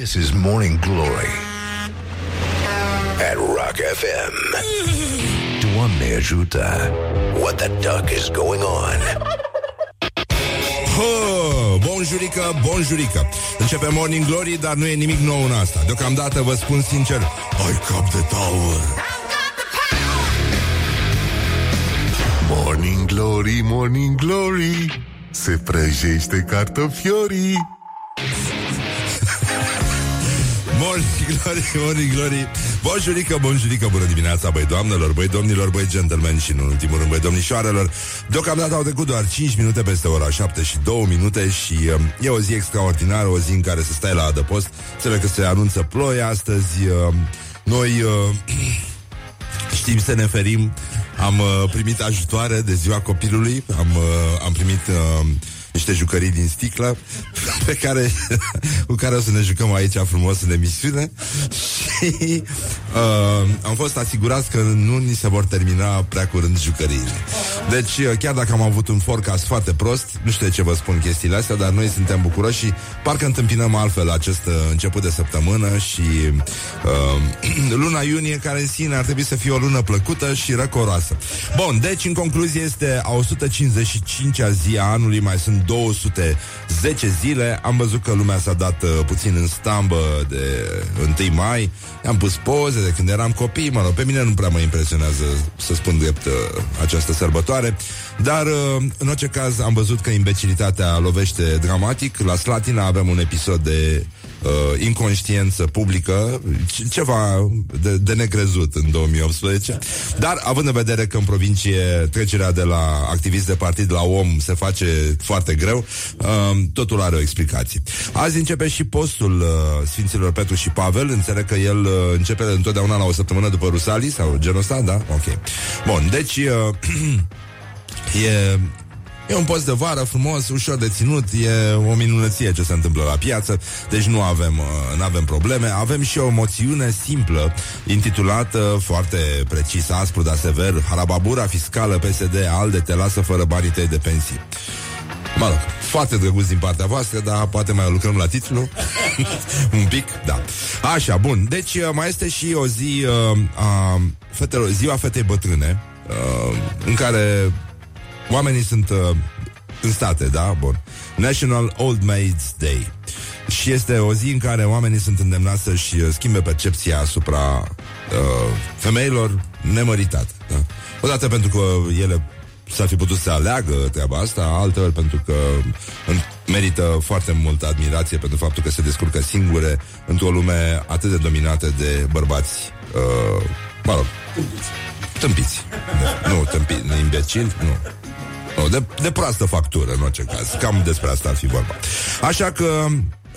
This is Morning Glory at Rock FM. Doamne ajută! What the duck is going on? Hă, bonjurică, bonjurică Începe Morning Glory, dar nu e nimic nou în asta Deocamdată vă spun sincer Ai cap de taur Morning Glory, Morning Glory Se prăjește cartofiorii Morning Glory, Morning Glory Bonjurică, bonjurică, bună dimineața Băi doamnelor, băi domnilor, băi gentlemen Și în ultimul rând, băi domnișoarelor. Deocamdată au trecut doar 5 minute peste ora 7 și 2 minute Și uh, e o zi extraordinară O zi în care să stai la adăpost Înțeleg că se anunță ploi astăzi uh, Noi uh, știm să ne ferim Am uh, primit ajutoare de ziua copilului Am, uh, am primit... Uh, niște jucării din sticlă pe care, cu care o să ne jucăm aici frumos în emisiune și uh, am fost asigurați că nu ni se vor termina prea curând jucăriile. Deci, uh, chiar dacă am avut un forecast foarte prost, nu știu de ce vă spun chestiile astea, dar noi suntem bucuroși și parcă întâmpinăm altfel acest uh, început de săptămână și uh, luna iunie, care în sine ar trebui să fie o lună plăcută și răcoroasă. Bun, deci, în concluzie, este a 155-a zi a anului, mai sunt 210 zile. Am văzut că lumea s-a dat uh, puțin în stambă de 1 mai. Am pus poze de când eram copii, mă rog, pe mine nu prea mă impresionează, să spun drept, uh, această sărbătoare. Dar, uh, în orice caz, am văzut că imbecilitatea lovește dramatic. La Slatina avem un episod de uh, inconștiență publică, ceva de, de necrezut în 2018. Dar, având în vedere că în provincie trecerea de la activist de partid la om se face foarte greu, uh, totul are o explicație. Azi începe și postul uh, Sfinților Petru și Pavel. Înțeleg că el uh, începe întotdeauna la o săptămână după Rusalii sau genul ăsta, da? Ok. Bun, deci... Uh, E E un post de vară frumos, ușor de ținut, e o minunăție ce se întâmplă la piață, deci nu avem, uh, nu avem probleme. Avem și o moțiune simplă, intitulată foarte precis, aspru, dar sever, Harababura fiscală PSD ALDE te lasă fără banii tăi de pensii. Mă rog, foarte drăguț din partea voastră, dar poate mai lucrăm la titlu. Un pic, da. Așa, bun. Deci uh, mai este și o zi uh, a fetelor, ziua fetei bătrâne, uh, în care Oamenii sunt uh, în state, da? Bun. National Old Maids Day. Și este o zi în care oamenii sunt îndemnați să-și uh, schimbe percepția asupra uh, femeilor nemăritate. Da? Odată pentru că ele s-ar fi putut să aleagă treaba asta, alteori pentru că merită foarte multă admirație pentru faptul că se descurcă singure într-o lume atât de dominată de bărbați, uh, mă rog, tâmpiți. Nu, tâmpiți, imbecili, nu. Nu, de, de proastă factură, în orice caz. Cam despre asta ar fi vorba. Așa că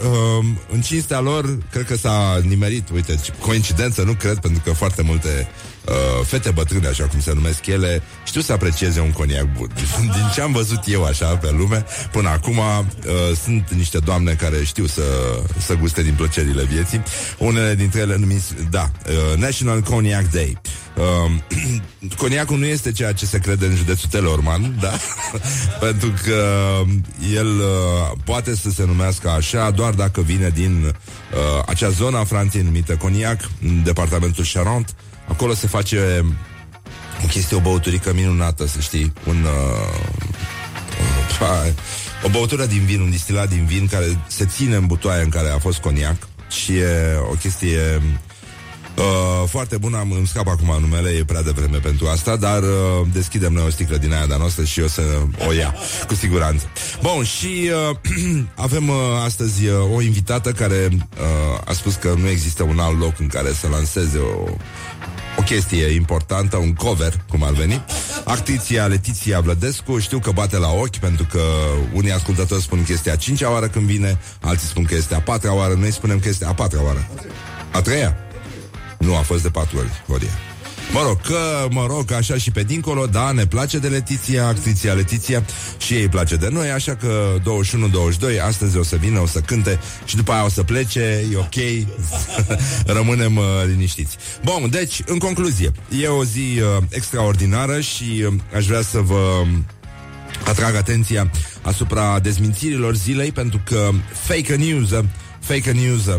Uh, în cinstea lor, cred că s-a nimerit, uite, coincidență, nu cred, pentru că foarte multe uh, fete bătrâne, așa cum se numesc ele, știu să aprecieze un coniac bun. Din ce am văzut eu așa pe lume, până acum uh, sunt niște doamne care știu să, să guste din plăcerile vieții. Unele dintre ele numiți, da, uh, National Cognac Day. Uh, coniacul nu este ceea ce se crede în județul Teleorman, da? Pentru că el uh, poate să se numească așa doar dacă vine din uh, acea zonă a Franței numită Coniac, în departamentul Charente, Acolo se face o chestie, o băuturică minunată, să știi, un... Uh, uh, o băutură din vin, un distilat din vin care se ține în butoaie în care a fost coniac și e o chestie Uh, foarte bună, am îmi scap acum numele, e prea devreme pentru asta, dar uh, deschidem noi o sticlă din aia de noastră și o să o ia, cu siguranță. Bun, și uh, avem uh, astăzi uh, o invitată care uh, a spus că nu există un alt loc în care să lanseze o, o chestie importantă, un cover, cum ar veni. Actriția Letiția Vlădescu, știu că bate la ochi pentru că unii ascultători spun că este a cincea oară când vine, alții spun că este a patra oară, noi spunem că este a patra oară. A treia? Nu, a fost de patru ori, Horia. Mă rog, că, mă rog, așa și pe dincolo, da, ne place de Letiția, actriția Letiția și ei place de noi, așa că 21-22, astăzi o să vină, o să cânte și după aia o să plece, e ok, rămânem uh, liniștiți. Bun, deci, în concluzie, e o zi uh, extraordinară și uh, aș vrea să vă atrag atenția asupra dezmințirilor zilei, pentru că fake news fake news uh,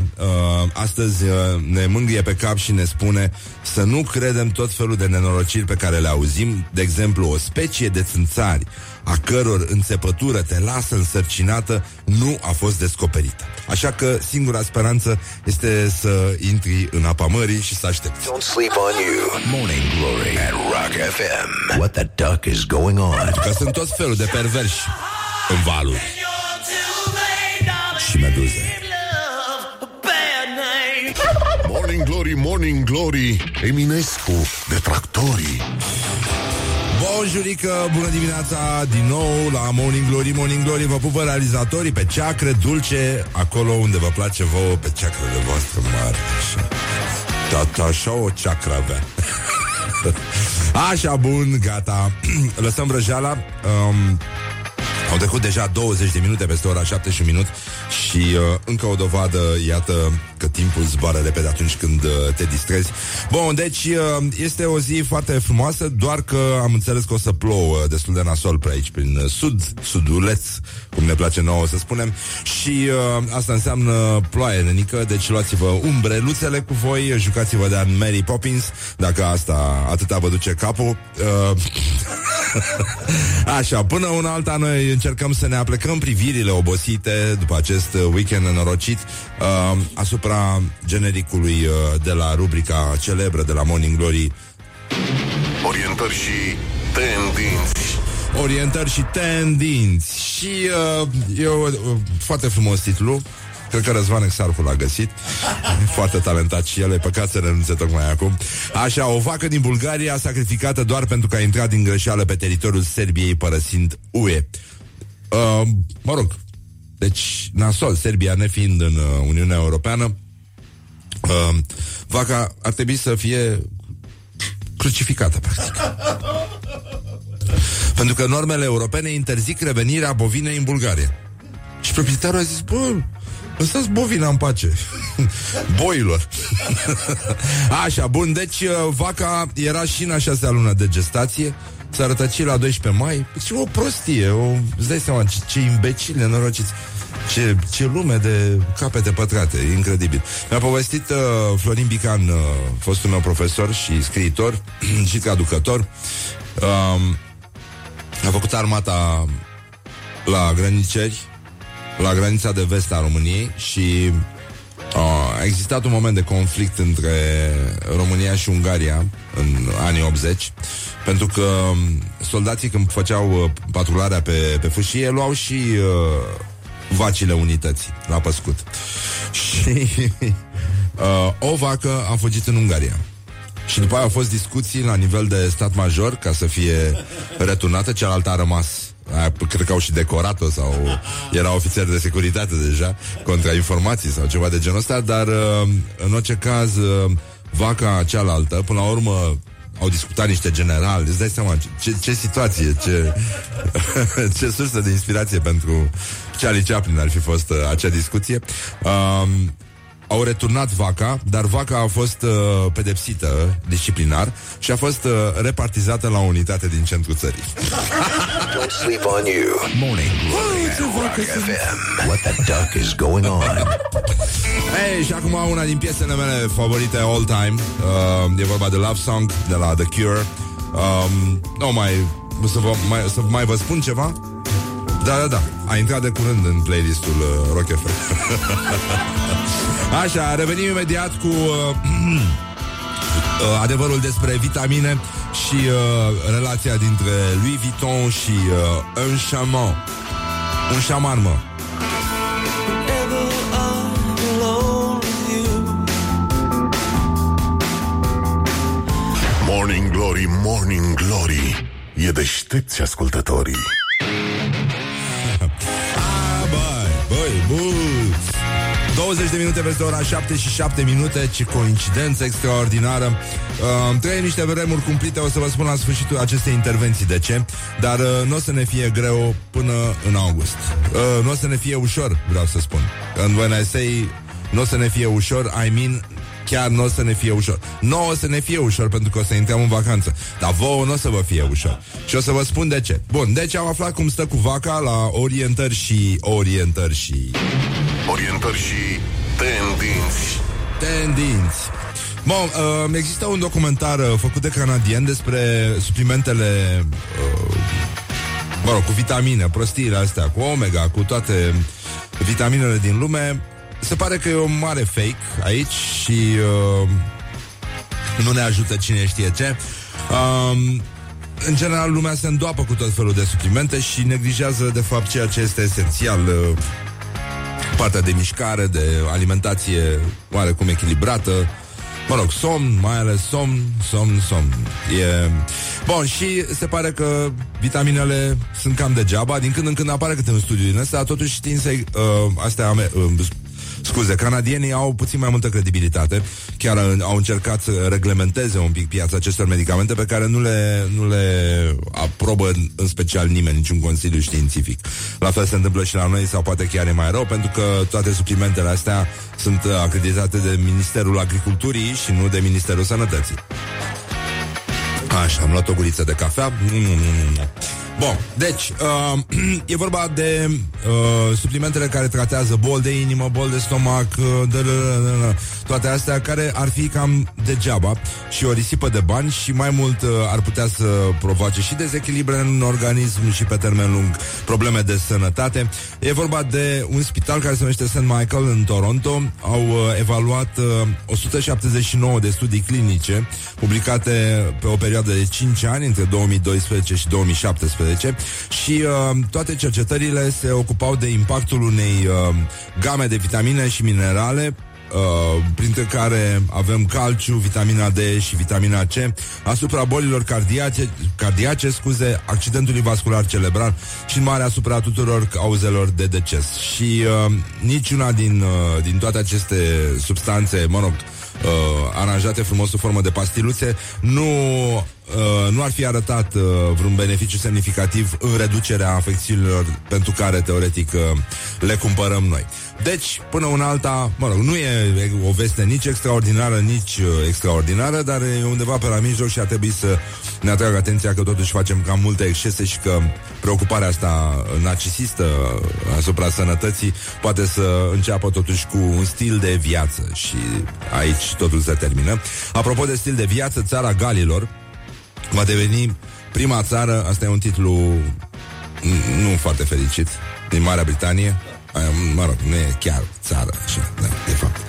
astăzi uh, ne mângâie pe cap și ne spune să nu credem tot felul de nenorociri pe care le auzim. De exemplu, o specie de țânțari a căror înțepătură te lasă însărcinată nu a fost descoperită. Așa că singura speranță este să intri în apa mării și să aștepți. Don't sleep on you. Morning Glory at Rock FM. What the duck is going on? Că sunt tot felul de perversi în valuri și meduze. Morning Glory, Morning Glory Eminescu, detractorii. Bonjurică, bună dimineața din nou la Morning Glory, Morning Glory. Vă pupă realizatorii pe ceacre dulce Acolo unde vă place vouă pe ceacrele voastre mari. Așa, Tata, așa o ceacră avea. Așa, bun, gata. Lăsăm vrăjeala. Um, au trecut deja 20 de minute peste ora 7 și un minut și uh, încă o dovadă, iată, că timpul zboară repede atunci când uh, te distrezi. Bun, deci uh, este o zi foarte frumoasă, doar că am înțeles că o să plouă destul de nasol pe aici, prin uh, sud, suduleț, cum ne place nouă să spunem, și uh, asta înseamnă ploaie nenică, deci luați-vă umbreluțele cu voi, jucați-vă de Mary Poppins, dacă asta atâta vă duce capul. Uh, Așa, până una alta noi încercăm să ne aplecăm privirile obosite după acest weekend nenorocit uh, asupra genericului uh, de la rubrica celebră de la Morning Glory. Orientări și tendinți. Orientări și tendinți. Și uh, e o, uh, foarte frumos titlu. Cred că Răzvan Exarcu l-a găsit. Foarte talentat și el E păcat să renunțe tocmai acum. Așa, o vacă din Bulgaria sacrificată doar pentru că a intrat din greșeală pe teritoriul Serbiei părăsind UE. Uh, Mă rog Deci, nasol, Serbia nefiind în uh, Uniunea Europeană uh, Vaca ar trebui să fie crucificată, practic pentru că normele europene interzic revenirea bovinei în Bulgaria. Și proprietarul a zis, bă, lăsați bovina în pace. Boilor. Așa, bun, deci uh, vaca era și în a șasea lună de gestație, s-a rătăcit la 12 mai. Deci o prostie, o, îți dai seama ce, ce imbecili nenorociți. Ce, ce lume de capete pătrate, incredibil. Mi-a povestit uh, Florin Bican, uh, fostul meu profesor și scriitor și traducător. Uh, a făcut armata la grăniceri, la granița de vest a României și uh, a existat un moment de conflict între România și Ungaria în anii 80 pentru că um, soldații când făceau uh, patrularea pe, pe fâșie luau și uh, vacile unității la păscut. Și uh, o vacă a fugit în Ungaria. Și după aia au fost discuții la nivel de stat major ca să fie returnată, cealaltă a rămas Aia, cred că au și decorat-o sau era ofițer de securitate deja contra informații sau ceva de genul ăsta, dar uh, în orice caz uh, vaca cealaltă, până la urmă au discutat niște generali, îți dai seama ce, ce situație, ce, ce sursă de inspirație pentru Charlie Chaplin ar fi fost uh, acea discuție. Uh, au returnat vaca, dar vaca a fost uh, pedepsită disciplinar și a fost uh, repartizată la o unitate din centrul țării. Don't sleep on you. Morning Glory at Rock FM. What the duck is going on? Hey, și acum una din piesele mele favorite all time. Uh, e vorba de Love Song de la The Cure. Um, nu mai să, vă, mai să mai vă spun ceva? Da, da, da. A intrat de curând în playlistul uh, Rock FM. Așa, revenim imediat cu uh, uh, adevărul despre vitamine și uh, relația dintre Louis Vuitton și uh, un chaman. Un șaman, mă. Morning Glory, Morning Glory E deștepți ascultătorii băi, băi, băi. 20 de minute peste ora 7 și 7 minute Ce coincidență extraordinară. Uh, Trăim niște vremuri cumplite O să vă spun la sfârșitul acestei intervenții. De ce? Dar uh, nu o să ne fie greu Până în august. Uh, Nu o să ne fie ușor, vreau să spun. And when I say nu o să ne fie ușor I mean chiar nu o să ne fie ușor. Nu o să ne fie ușor pentru că o să intrăm în vacanță. Dar vouă nu o să vă fie ușor. Și o să vă spun de ce. Bun, deci am aflat cum stă cu vaca la orientări și orientări și... Orientări și Tendinți Tendinți Bun, uh, există un documentar uh, făcut de canadien despre suplimentele uh, mă rog, cu vitamine, prostiile astea, cu omega, cu toate vitaminele din lume. Se pare că e o mare fake aici și uh, nu ne ajută cine știe ce. Uh, în general, lumea se îndoapă cu tot felul de suplimente și neglijează, de fapt, ceea ce este esențial. Uh, partea de mișcare, de alimentație oarecum echilibrată, Mă rog, somn, mai ales somn, somn, somn. E... Bun, și se pare că vitaminele sunt cam degeaba. Din când în când apare câte un studiu din ăsta, totuși știind să uh, astea uh, Scuze, canadienii au puțin mai multă credibilitate, chiar au încercat să reglementeze un pic piața acestor medicamente pe care nu le, nu le aprobă în special nimeni, niciun consiliu științific. La fel se întâmplă și la noi sau poate chiar e mai rău, pentru că toate suplimentele astea sunt acreditate de Ministerul Agriculturii și nu de Ministerul Sănătății. Așa, am luat o guriță de cafea. Mm, mm, mm. Bun, deci, uh, e vorba de uh, suplimentele care tratează bol de inimă, bol de stomac, uh, de, de, de, de, toate astea care ar fi cam degeaba și o risipă de bani și mai mult uh, ar putea să provoace și dezechilibre în organism și pe termen lung probleme de sănătate. E vorba de un spital care se numește St. Michael în Toronto. Au uh, evaluat uh, 179 de studii clinice publicate pe o perioadă de 5 ani, între 2012 și 2017 2012 și uh, toate cercetările se ocupau de impactul unei uh, game de vitamine și minerale Uh, printre care avem calciu, vitamina D și vitamina C, asupra bolilor cardiace, cardiace scuze, accidentului vascular cerebral și în mare asupra tuturor cauzelor de deces. Și uh, niciuna din, uh, din toate aceste substanțe, mă rog, uh, aranjate frumos sub formă de pastiluțe, nu Uh, nu ar fi arătat uh, vreun beneficiu semnificativ în reducerea afecțiunilor pentru care, teoretic, uh, le cumpărăm noi. Deci, până una alta, mă rog, nu e o veste nici extraordinară, nici uh, extraordinară, dar e undeva pe la mijloc și ar trebui să ne atrag atenția că totuși facem cam multe excese și că preocuparea asta narcisistă asupra sănătății poate să înceapă totuși cu un stil de viață și aici totul se termină. Apropo de stil de viață, țara Galilor, va deveni prima țară, asta e un titlu nu foarte fericit, din Marea Britanie. Mă rog, nu e chiar țară, așa, da, de fapt.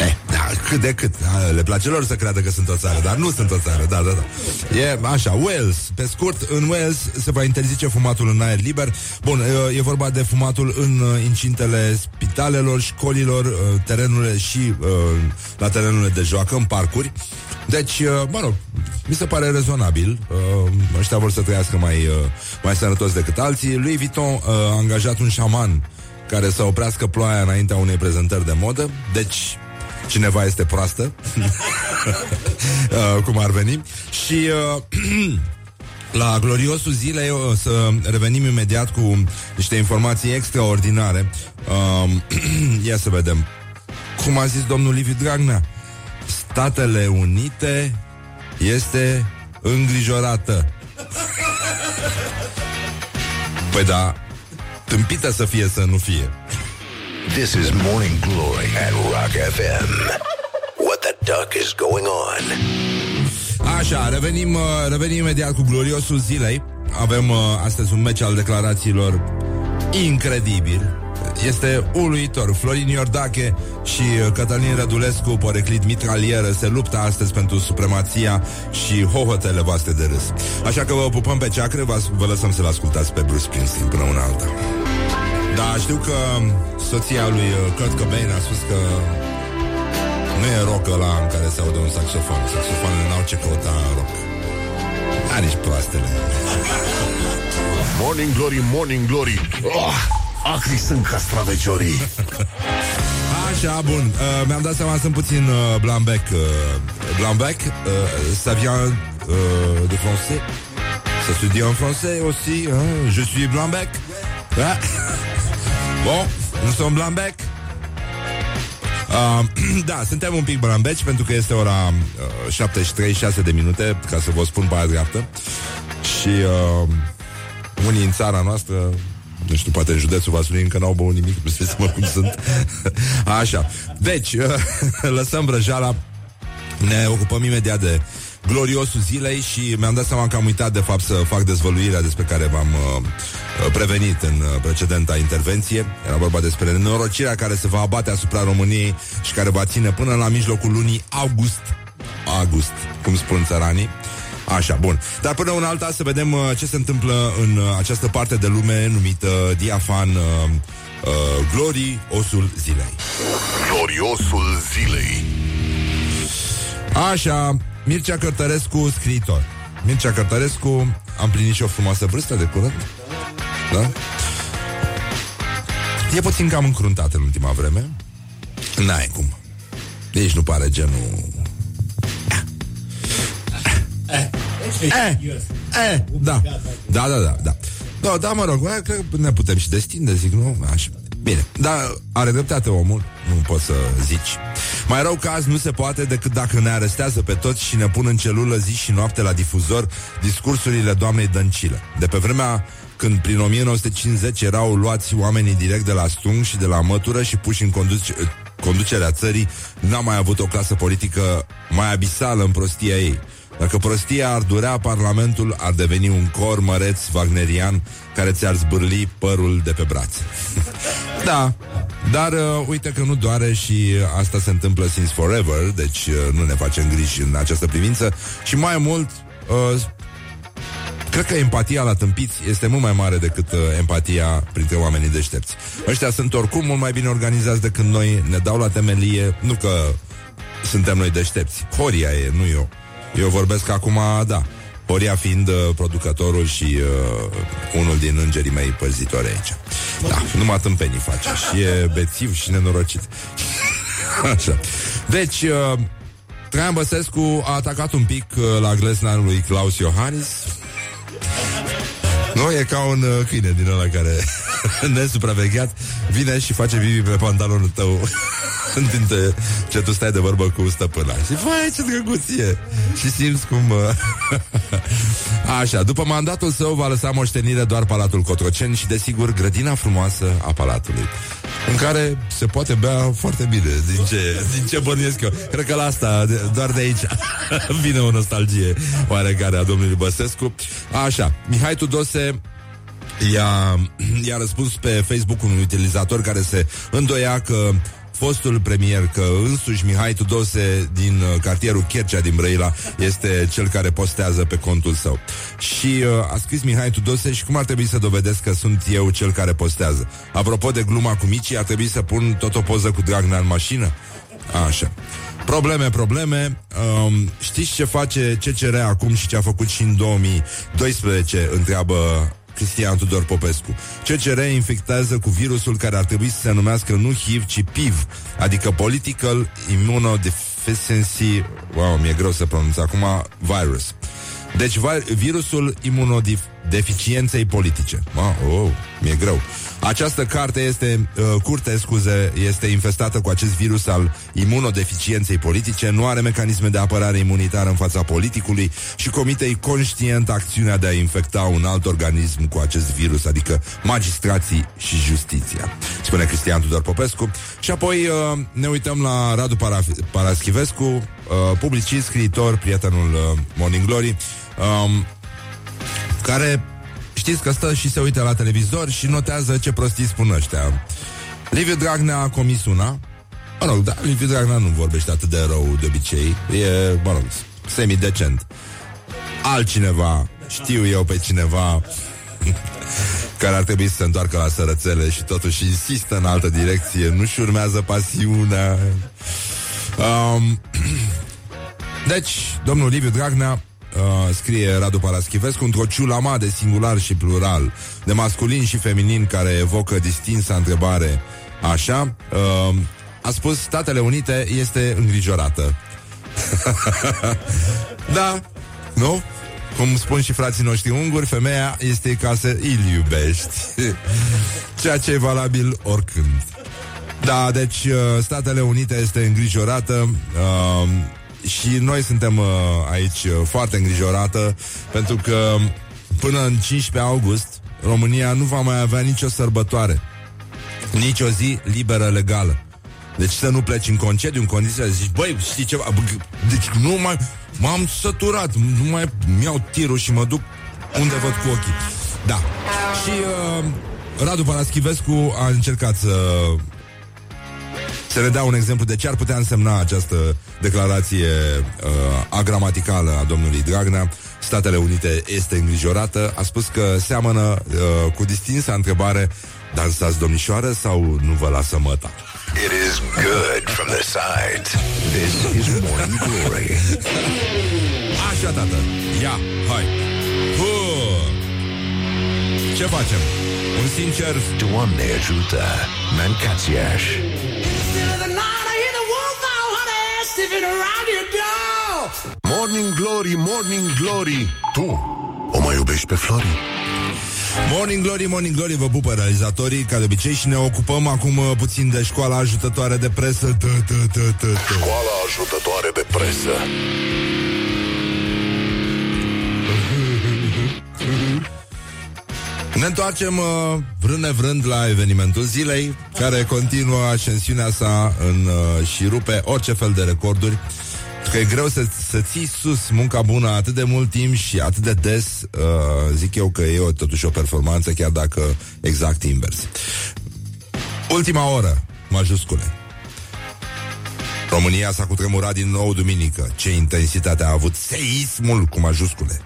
Eh, da, cât de cât. Da, le place lor să creadă că sunt o țară, dar nu sunt o țară, da, da, da. E așa, Wales. Pe scurt, în Wales se va interzice fumatul în aer liber. Bun, e, e vorba de fumatul în uh, incintele spitalelor, școlilor, uh, terenurile și uh, la terenurile de joacă, în parcuri. Deci, mă rog, mi se pare rezonabil. Ăștia vor să trăiască mai, mai sănătos decât alții. Louis Vuitton a angajat un șaman care să oprească ploaia înaintea unei prezentări de modă. Deci, cineva este proastă, uh, cum ar veni. Și uh, la gloriosul zilei o să revenim imediat cu niște informații extraordinare. Uh, ia să vedem. Cum a zis domnul Liviu Dragnea? Statele Unite este îngrijorată. Păi da, tâmpită să fie să nu fie. This is Morning Glory at Rock FM. What the duck is going on? Așa, revenim, uh, revenim imediat cu gloriosul zilei. Avem uh, astăzi un meci al declarațiilor incredibil. Este uluitor. Florin Iordache și uh, Cătălin Rădulescu, poreclit mitralieră, se luptă astăzi pentru supremația și hohotele voastre de râs. Așa că vă pupăm pe ceacre, vă, vă lăsăm să-l ascultați pe Bruce Springsteen până una alta. Da, știu că soția lui uh, Kurt Cobain a spus că nu e rock ăla în care se aude un saxofon. Saxofonele n-au ce căuta rock. Da, nici proastele. Morning Glory, Morning Glory. Oh, acri sunt castraveciorii. Așa, bun. Uh, mi-am dat seama, sunt puțin uh, blanbec. Uh, blanbec, uh, ça vient uh, de français. Ça se dit en français aussi. Hein? Je suis blanbec. Ah. Bun, nu sunt blambec? Uh, da, suntem un pic blambeci pentru că este ora uh, 73, 6 de minute, ca să vă spun pe aia dreaptă. Și uh, unii în țara noastră Nu știu, poate în județul Vaslui încă n-au băut nimic, nu știu mă cum sunt. Așa. Deci, lăsăm vrăjeala, ne ocupăm imediat de gloriosul zilei și mi-am dat seama că am uitat de fapt să fac dezvăluirea despre care v-am uh, uh prevenit în uh, precedenta intervenție. Era vorba despre nenorocirea care se va abate asupra României și care va ține până la mijlocul lunii august. August, cum spun țăranii. Așa, bun. Dar până un alta să vedem uh, ce se întâmplă în uh, această parte de lume numită Diafan uh, uh, Glory, osul zilei. Gloriosul zilei. Așa, Mircea Cărtărescu, scriitor. Mircea Cărtărescu a împlinit și o frumoasă vârstă de curând. Da? E puțin cam încruntat în ultima vreme. N-ai cum. Nici nu pare genul... Eh, eh, eh, da. Da, da, da, da. Da, da, mă rog, cred că ne putem și destinde, zic, nu? Așa. Bine, dar are dreptate omul, nu poți să zici. Mai rău caz nu se poate decât dacă ne arestează pe toți și ne pun în celulă zi și noapte la difuzor discursurile doamnei Dăncilă. De pe vremea când prin 1950 erau luați oamenii direct de la stung și de la mătură și puși în conduce, conducerea țării, n-a mai avut o clasă politică mai abisală în prostia ei. Dacă prostia ar durea, Parlamentul ar deveni un cor măreț wagnerian care ți-ar zbârli părul de pe braț. da, dar uh, uite că nu doare și asta se întâmplă since forever, deci uh, nu ne facem griji în această privință și mai mult uh, Cred că empatia la tâmpiți este mult mai mare decât uh, empatia printre oamenii deștepți. Ăștia sunt oricum mult mai bine organizați decât noi, ne dau la temelie, nu că suntem noi deștepți. Horia e, nu eu. Eu vorbesc acum, da, Horia fiind uh, producătorul și uh, unul din îngerii mei păzitori aici. Da, numai tâmpenii face. Și e bețiv și nenorocit. Așa. Deci, uh, Traian Băsescu a atacat un pic uh, la glezna lui Claus Iohannis. Nu, e ca un uh, câine din ăla care nesupravegheat vine și face vivi pe pantalonul tău în timp ce tu stai de vorbă cu stăpâna. Și vai, ce drăguție! Și simți cum... Uh, Așa, după mandatul său va lăsa moștenire doar Palatul Cotroceni și, desigur, grădina frumoasă a Palatului în care se poate bea foarte bine, din ce, din ce bănuiesc eu. Cred că la asta, doar de aici, vine o nostalgie oarecare a domnului Băsescu. Așa, Mihai Tudose i-a, i-a răspuns pe Facebook un utilizator care se îndoia că fostul premier că însuși Mihai Tudose din uh, cartierul Chercea din Brăila este cel care postează pe contul său. Și uh, a scris Mihai Tudose și cum ar trebui să dovedesc că sunt eu cel care postează. Apropo de gluma cu Mici, ar trebui să pun tot o poză cu Dragnea în mașină? Așa. Probleme, probleme. Um, știți ce face CCR acum și ce a făcut și în 2012? Întreabă Cristian Tudor Popescu. CCR infectează cu virusul care ar trebui să se numească nu HIV, ci PIV, adică Political Immunodeficiency, wow, mi-e greu să pronunț acum, virus. Deci virusul imunodeficienței politice. Oh, oh, mi-e greu. Această carte este, uh, curte, scuze, este infestată cu acest virus al imunodeficienței politice, nu are mecanisme de apărare imunitară în fața politicului și comite conștient acțiunea de a infecta un alt organism cu acest virus, adică magistrații și justiția. Spune Cristian Tudor Popescu. Și apoi uh, ne uităm la Radu Paraf- Paraschivescu, uh, publicist, scriitor, prietenul uh, Morning Glory, um, care știți că stă și se uită la televizor și notează ce prostii spun ăștia. Liviu Dragnea a comis una. Mă rog, da, Liviu Dragnea nu vorbește atât de rău de obicei. E, mă rog, semi-decent. Altcineva, știu eu pe cineva care ar trebui să se întoarcă la sărățele și totuși insistă în altă direcție, nu-și urmează pasiunea. Um, deci, domnul Liviu Dragnea uh, scrie Radu Paraschivescu, într-o ciulama de singular și plural, de masculin și feminin care evocă distinsa întrebare așa, uh, a spus Statele Unite este îngrijorată. da, nu? Cum spun și frații noștri unguri, femeia este ca să îl iubești. Ceea ce e valabil oricând. Da, deci uh, Statele Unite este îngrijorată uh, și noi suntem uh, aici uh, foarte îngrijorată pentru că până în 15 august România nu va mai avea nicio sărbătoare, nici o zi liberă legală. Deci să nu pleci în concediu în condițiile zici, băi, știi ceva, deci nu mai, m-am săturat, nu mai mi-au tirul și mă duc unde văd cu ochii. Da. Și uh, Radu Paraschivescu a încercat să să ne dea un exemplu de ce ar putea însemna această declarație uh, agramaticală a domnului Dragnea. Statele Unite este îngrijorată. A spus că seamănă uh, cu distinsa întrebare Dansați domnișoară sau nu vă lasă măta? It is good from the sides. This is Morning Glory. Așa, tată. Ia, hai. Huh. Ce facem? Un sincer... Doamne ajută, Mancațiaș. Morning Glory, Morning Glory Tu o mai iubești pe Flori? Morning Glory, Morning Glory, vă pupă realizatorii, ca de obicei, și ne ocupăm acum uh, puțin de școala ajutătoare de presă. Tă, tă, tă, tă, tă. Școala ajutătoare de presă Ne întoarcem uh, vrând nevrând la evenimentul zilei, care continuă ascensiunea sa în, uh, și rupe orice fel de recorduri. Că e greu să, să ții sus munca bună atât de mult timp și atât de des, uh, zic eu că e o, totuși o performanță, chiar dacă exact invers. Ultima oră, majuscule. România s-a cutremurat din nou duminică. Ce intensitate a avut seismul cu majuscule.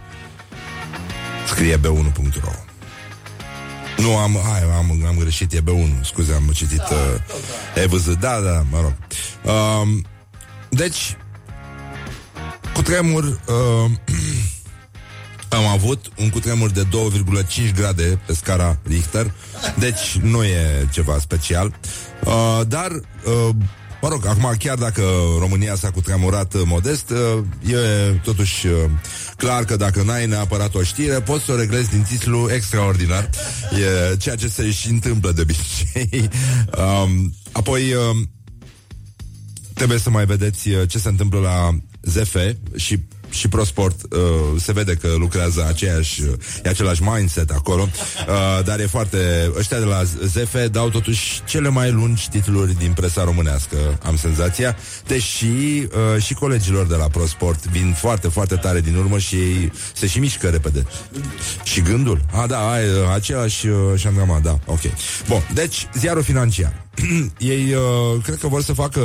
Scrie b1.ro Nu, am, hai, am, am greșit, e B1 Scuze, am citit uh, EVZ Da, da, mă rog. Um, Deci Cutremur uh, Am avut un cutremur de 2,5 grade Pe scara Richter Deci nu e ceva special. Uh, Dar uh, Mă rog, acum chiar dacă România s-a cutremurat uh, modest, uh, e totuși uh, clar că dacă n-ai neapărat o știre, poți să o reglezi din titlu extraordinar. E ceea ce se și întâmplă de obicei. Um, apoi, um, trebuie să mai vedeți uh, ce se întâmplă la ZF și și ProSport uh, se vede că lucrează aceeași, uh, e același mindset acolo, uh, dar e foarte... Ăștia de la ZF dau totuși cele mai lungi titluri din presa românească, am senzația, deși uh, și colegilor de la ProSport vin foarte, foarte tare din urmă și ei se și mișcă repede. Și gândul? A, da, ai, uh, aceeași uh, șangama, da, ok. Bun, deci, ziarul financiar. ei uh, cred că vor să facă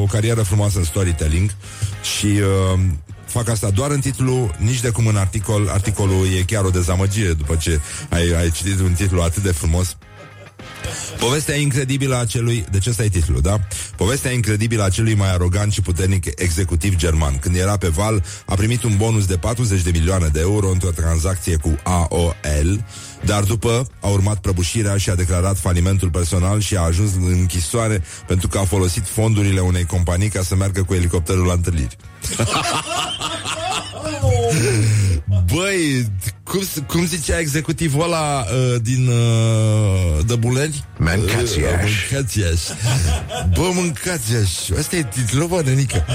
o carieră frumoasă în storytelling și uh, fac asta doar în titlu, nici de cum în articol. Articolul e chiar o dezamăgire după ce ai, ai citit un titlu atât de frumos. Povestea incredibilă a celui, deci ăsta e titlul, da? Povestea incredibilă a celui mai arogant și puternic executiv german. Când era pe val, a primit un bonus de 40 de milioane de euro într-o tranzacție cu AOL, dar după a urmat prăbușirea și a declarat falimentul personal și a ajuns în închisoare pentru că a folosit fondurile unei companii ca să meargă cu elicopterul la întâlniri. Băi, cum, cum zicea executivul ăla uh, din uh, Dăbuleni? Mancațiaș. Uh, mâncațiaș. Bă, mâncațiaș. Asta e titlul, bă, nenică.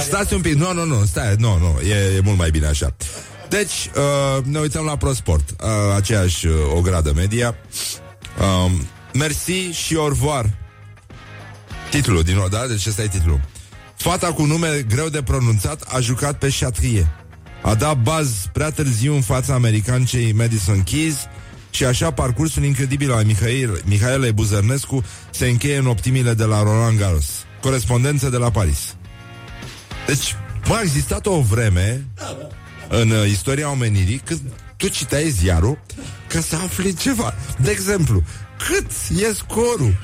Stați un pic. Nu, nu, nu, stai, nu, nu, e, e mult mai bine așa. Deci, uh, ne uităm la ProSport, uh, aceeași uh, o gradă media. Um, merci și au revoir. Titlul din nou, da? Deci ăsta e titlul. Fata cu nume greu de pronunțat a jucat pe șatrie. A dat baz prea târziu în fața americancei Madison Keys și așa parcursul incredibil al Mihail, Mihaelei Buzărnescu se încheie în optimile de la Roland Garros. Corespondență de la Paris. Deci, a existat o vreme în uh, istoria omenirii când tu citeai ziarul ca să afli ceva. De exemplu, cât e scorul?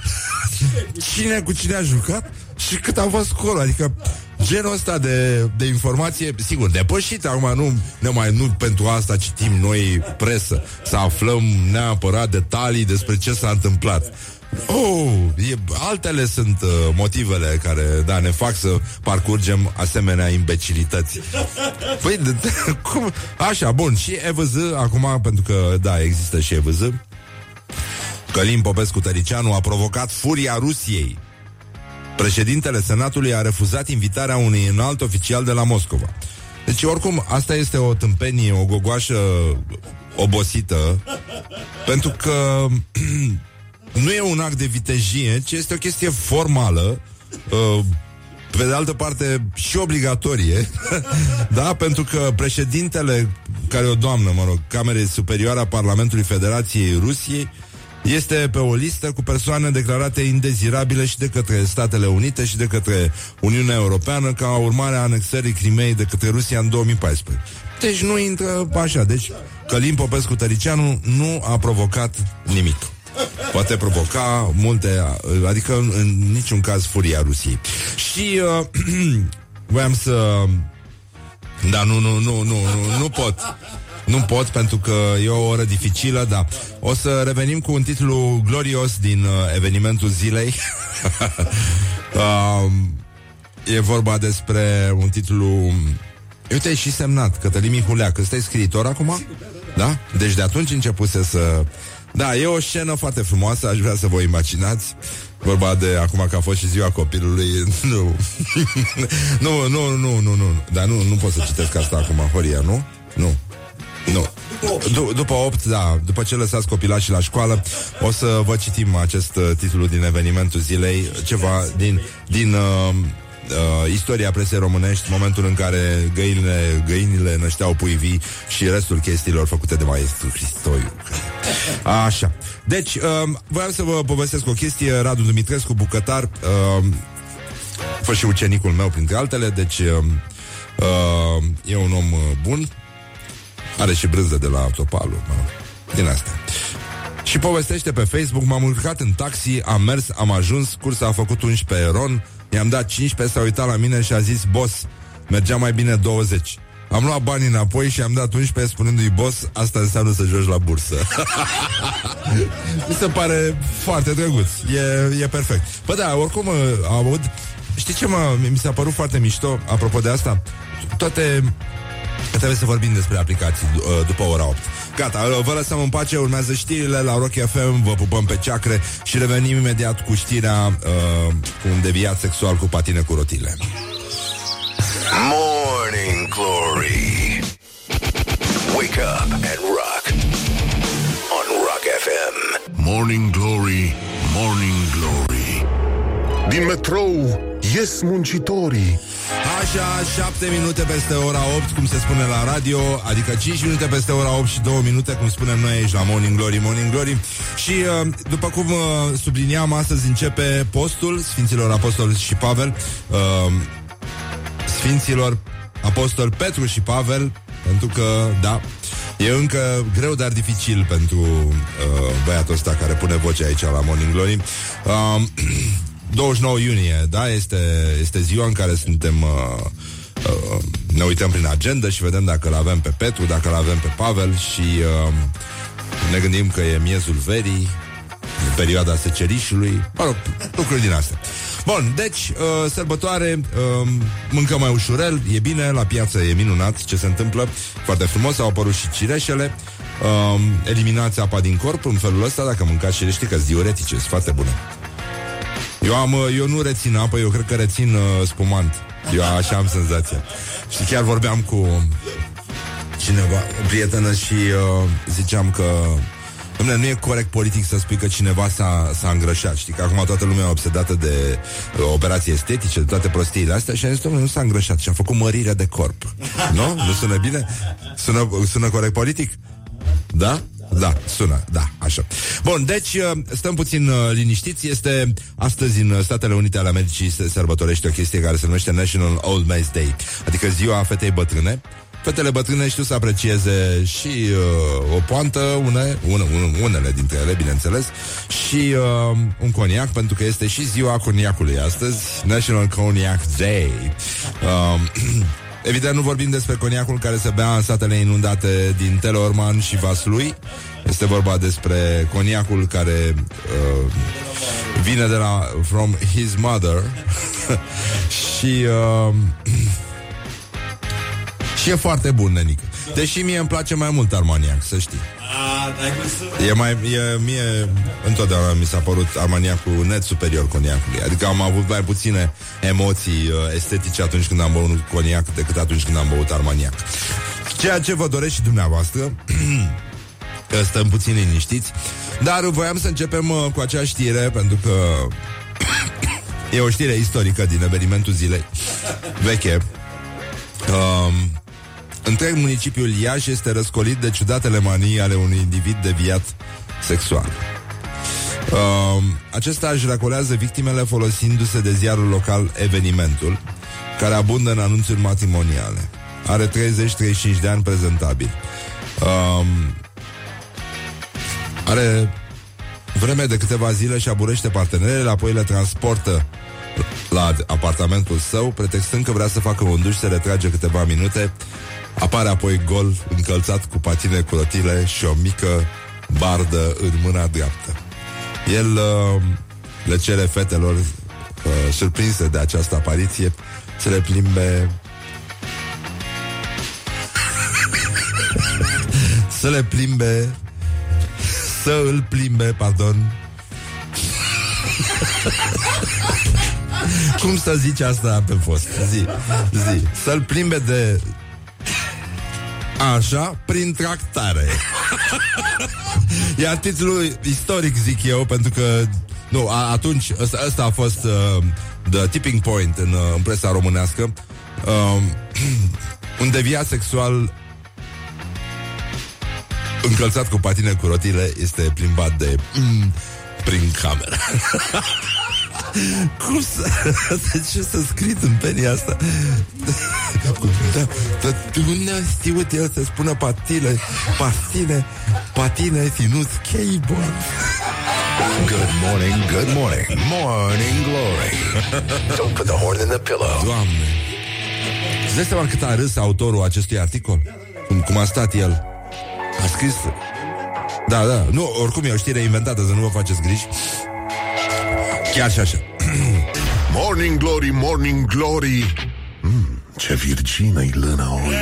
Cine cu cine a jucat? Și cât a fost scorul? Adică genul ăsta de, de informație, sigur, depășit acum, nu, ne mai, nu pentru asta citim noi presă, să aflăm neapărat detalii despre ce s-a întâmplat. Oh, e, altele sunt uh, motivele care, da, ne fac să parcurgem asemenea imbecilități. Păi, de, de, cum? Așa, bun, și EVZ, acum, pentru că, da, există și EVZ, Călim Popescu Tăricianu a provocat furia Rusiei. Președintele Senatului a refuzat invitarea unui înalt oficial de la Moscova. Deci, oricum, asta este o tâmpenie, o gogoașă obosită, pentru că nu e un act de vitejie, ci este o chestie formală, uh, pe de altă parte și obligatorie, da, pentru că președintele, care o doamnă, mă rog, Camerei Superioare a Parlamentului Federației Rusiei, este pe o listă cu persoane declarate indezirabile și de către Statele Unite și de către Uniunea Europeană ca urmare a anexării Crimei de către Rusia în 2014. Deci nu intră așa. Deci Călim Popescu Tăricianu nu a provocat nimic. Poate provoca multe, adică în, în niciun caz furia Rusiei. Și uh, voiam să... Da, nu, nu, nu, nu, nu, nu pot. Nu pot pentru că e o oră dificilă, da. O să revenim cu un titlu glorios din uh, evenimentul zilei. uh, e vorba despre un titlu... Uite, și semnat, Cătălin Mihuleac. Ăsta e scriitor acum? Da? Deci de atunci începuse să... Da, e o scenă foarte frumoasă, aș vrea să vă imaginați. Vorba de acum că a fost și ziua copilului Nu Nu, nu, nu, nu, nu Dar nu, nu pot să citesc asta acum, Horia, nu? Nu nu. D- după 8, da, după ce lăsați copilașii la școală, o să vă citim acest uh, titlu din evenimentul zilei, ceva din, din uh, uh, istoria presei românești, momentul în care găinile, găinile nășteau pui vii și restul chestiilor făcute de maestru Cristoiu. Așa. Deci, uh, voiam să vă povestesc o chestie, Radu Dumitrescu, bucătar, uh, fost și ucenicul meu, printre altele, deci uh, uh, e un om uh, bun, are și brânză de la autopalul, mă din asta. Și povestește pe Facebook, m-am urcat în taxi, am mers, am ajuns, cursa a făcut 11 ron, i-am dat 15, s-a uitat la mine și a zis, boss, mergea mai bine 20. Am luat banii înapoi și am dat 11 spunându-i boss, asta înseamnă să joci la bursă. Mi se pare foarte drăguț. E, e perfect. Păi da, oricum uh, aud. Știi ce mă, mi s-a părut foarte mișto, apropo de asta? Toate Trebuie să vorbim despre aplicații uh, după ora 8. Gata, uh, vă lăsăm în pace, urmează știrile la Rock FM, vă pupăm pe ceacre și revenim imediat cu știrea uh, cu un deviat sexual cu patine cu rotile. Morning Glory Wake up and rock on Rock FM Morning Glory, Morning Glory Din metrou ies muncitorii Așa, 7 minute peste ora 8, cum se spune la radio, adică 5 minute peste ora 8 și 2 minute, cum spunem noi aici la Morning Glory, Morning Glory. Și uh, după cum uh, subliniam, astăzi începe postul Sfinților Apostol și Pavel, uh, Sfinților Apostol Petru și Pavel, pentru că, da, E încă greu, dar dificil pentru uh, băiatul ăsta care pune voce aici la Morning Glory. Uh, 29 iunie, da, este, este ziua în care suntem uh, uh, ne uităm prin agenda și vedem dacă îl avem pe Petru, dacă îl avem pe Pavel și uh, ne gândim că e miezul verii, perioada secerișului, mă rog, lucruri din astea. Bun, deci, uh, sărbătoare, uh, mâncăm mai ușurel, e bine, la piață e minunat ce se întâmplă, foarte frumos, au apărut și cireșele, uh, eliminați apa din corp în felul ăsta, dacă mâncați cirești, că diuretice, sunt foarte bune. Eu, am, uh, eu nu rețin apă, eu cred că rețin uh, spumant. Eu așa am senzația. Și chiar vorbeam cu cineva, o prietenă și uh, ziceam că Dom'le, nu e corect politic să spui că cineva s-a, s-a îngrășat. Știi că acum toată lumea e obsedată de uh, operații estetice, de toate prostiile astea și a zis, domnule, nu s-a îngrășat și a făcut mărire de corp. nu? Nu sună bine? Sună, sună corect politic? Da? Da, sună, da, așa. Bun, deci uh, stăm puțin uh, liniștiți. Este astăzi în Statele Unite ale Americii se sărbătorește o chestie care se numește National Old Man's Day, adică ziua fetei bătrâne. Fetele bătrâne știu să aprecieze și uh, o poantă, une, une, unele dintre ele, bineînțeles, și uh, un coniac, pentru că este și ziua coniacului astăzi, National Cognac Day. Uh, Evident, nu vorbim despre coniacul care se bea în satele inundate din Teleorman și Vaslui. Este vorba despre coniacul care uh, vine de la From His Mother și uh, și e foarte bun, nenică. Deși mie îmi place mai mult Armaniac, să știi. E mai, e, mie întotdeauna mi s-a părut Armaniacul net superior coniacului. Adică am avut mai puține emoții uh, estetice atunci când am băut coniac decât atunci când am băut Armaniac. Ceea ce vă doresc și dumneavoastră stăm puțin liniștiți. Dar voiam să începem uh, cu acea știre, pentru că e o știre istorică din evenimentul zilei veche. Um, întreg municipiul Iași este răscolit de ciudatele manii ale unui individ deviat sexual. Um, acesta își racolează victimele folosindu-se de ziarul local Evenimentul, care abundă în anunțuri matrimoniale. Are 30-35 de ani prezentabil. Um, are vreme de câteva zile și aburește partenerele, apoi le transportă la apartamentul său, pretextând că vrea să facă un duș, se retrage câteva minute, apare apoi gol, încălțat cu patine curătile și o mică bardă în mâna dreaptă. El uh, le cere fetelor uh, surprinse de această apariție să le plimbe să le plimbe să îl plimbe, pardon Cum să zici asta pe fost? Zi, zi Să-l plimbe de Așa, prin tractare. Iar titlul istoric, zic eu Pentru că Nu, a, atunci ăsta, ăsta a fost uh, The tipping point în, uh, în presa românească. Uh, Un deviat sexual Încălțat cu patine cu rotile Este plimbat de mm, Prin cameră Cum să... De ce să scris în penia asta? Da, da, unde a știut el să spună patine, patine, patine, ținut skateboard? Good morning, good morning, morning glory. Don't put the horn in the pillow. Doamne! Îți dai seama cât a râs autorul acestui articol? Cum, cum a stat el? A scris... Da, da, nu, oricum e o știre inventată, să nu vă faceți griji. Chiar și așa. Morning Glory, Morning Glory. Mm, Ce virgină-i lâna oi.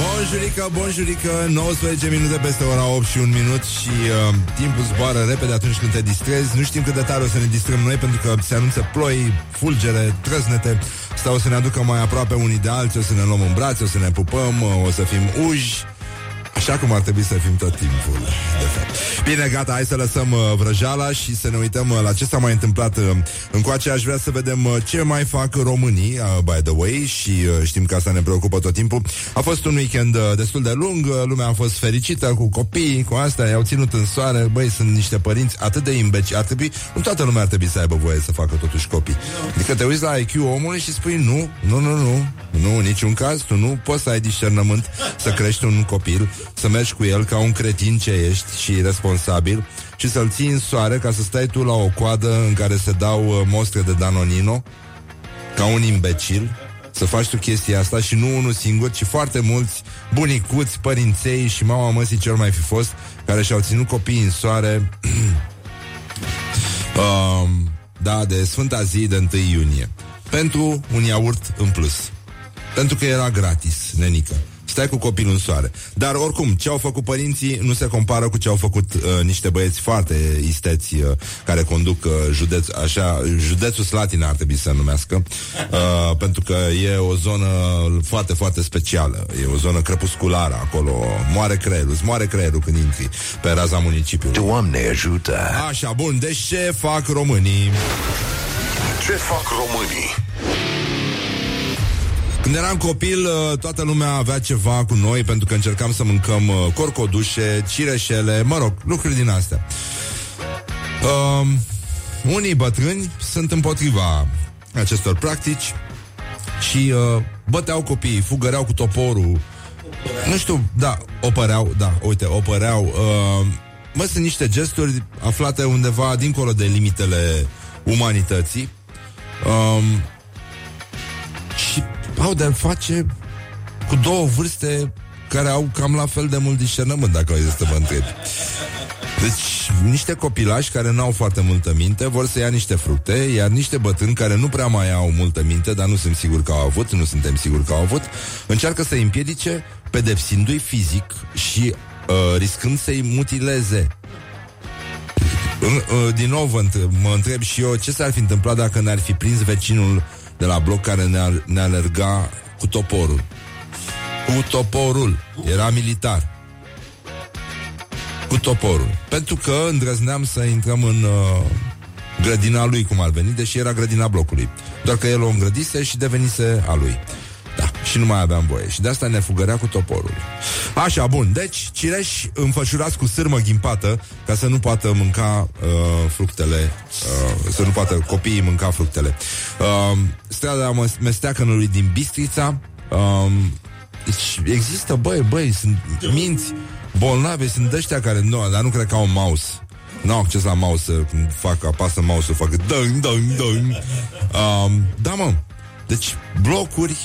Bonjurică, bonjurică 19 minute peste ora 8 și 1 minut Și uh, timpul zboară repede atunci când te distrezi. Nu știm cât de tare o să ne distrăm noi Pentru că se anunță ploi, fulgere, trăsnete Sau o să ne aducă mai aproape unii de alții O să ne luăm în brațe, o să ne pupăm O să fim uji Așa cum ar trebui să fim tot timpul, de fapt. Bine, gata, hai să lăsăm uh, vrăjala și să ne uităm uh, la ce s-a mai întâmplat uh, încoace. Aș vrea să vedem uh, ce mai fac românii, uh, by the way, și uh, știm că asta ne preocupă tot timpul. A fost un weekend uh, destul de lung, uh, lumea a fost fericită cu copii, cu asta, i-au ținut în soare. Băi, sunt niște părinți atât de imbeci. Ar trebui, nu toată lumea ar trebui să aibă voie să facă totuși copii. Adică te uiți la IQ omului și spui nu, nu, nu, nu, nu, în niciun caz, tu nu poți să ai discernământ să crești un copil să mergi cu el ca un cretin ce ești și responsabil și să-l ții în soare ca să stai tu la o coadă în care se dau uh, mostre de Danonino ca un imbecil să faci tu chestia asta și nu unul singur, ci foarte mulți bunicuți, părinței și mama măsii ce mai fi fost, care și-au ținut copiii în soare um, da, de Sfânta Zi de 1 iunie. Pentru un iaurt în plus. Pentru că era gratis, nenică. Stai cu copilul în soare. Dar oricum, ce au făcut părinții nu se compară cu ce au făcut uh, niște băieți foarte isteți uh, care conduc uh, județ, așa, județul Slatina ar trebui să numească, uh, pentru că e o zonă foarte, foarte specială. E o zonă crepusculară acolo. Moare creierul, îți moare creierul când intri pe raza municipiului. Doamne ajută! Așa, bun, deci ce fac românii? Ce fac românii? Când eram copil, uh, toată lumea avea ceva cu noi pentru că încercam să mâncăm uh, corcodușe, cireșele, mă rog, lucruri din astea. Um, unii bătrâni sunt împotriva acestor practici și uh, băteau copiii, fugăreau cu toporul. Nu știu, da, opăreau, da, uite, opăreau. Uh, mă, sunt niște gesturi aflate undeva dincolo de limitele umanității. Um, și au de face cu două vârste care au cam la fel de mult discernământ, dacă este să mă întreb. Deci, niște copilași care nu au foarte multă minte vor să ia niște fructe, iar niște bătrâni care nu prea mai au multă minte, dar nu sunt sigur că au avut, nu suntem siguri că au avut, încearcă să-i împiedice, pedepsindu-i fizic și uh, riscând să-i mutileze. În- uh, Din nou vă întreb, mă întreb și eu ce s-ar fi întâmplat dacă ne-ar fi prins vecinul de la bloc care ne-ar, ne alerga cu toporul. cu toporul. Era militar. Cu toporul. Pentru că îndrăzneam să intrăm în uh, grădina lui, cum ar veni, deși era grădina blocului. Doar că el o îngrădise și devenise a lui. Da, și nu mai aveam voie. Și de asta ne fugărea cu toporul. Așa, bun. Deci, cireși înfășurați cu sârmă ghimpată ca să nu poată mânca uh, fructele, uh, să nu poată copiii mânca fructele. Uh, strada Mesteacănului din Bistrița. Uh, deci există, băi, băi, sunt minți bolnavi, sunt ăștia care nu, dar nu cred că au un mouse. Nu au acces la mouse, când fac, apasă mouse-ul, fac dâng, dâng, dâng. Um, da, mă, deci blocuri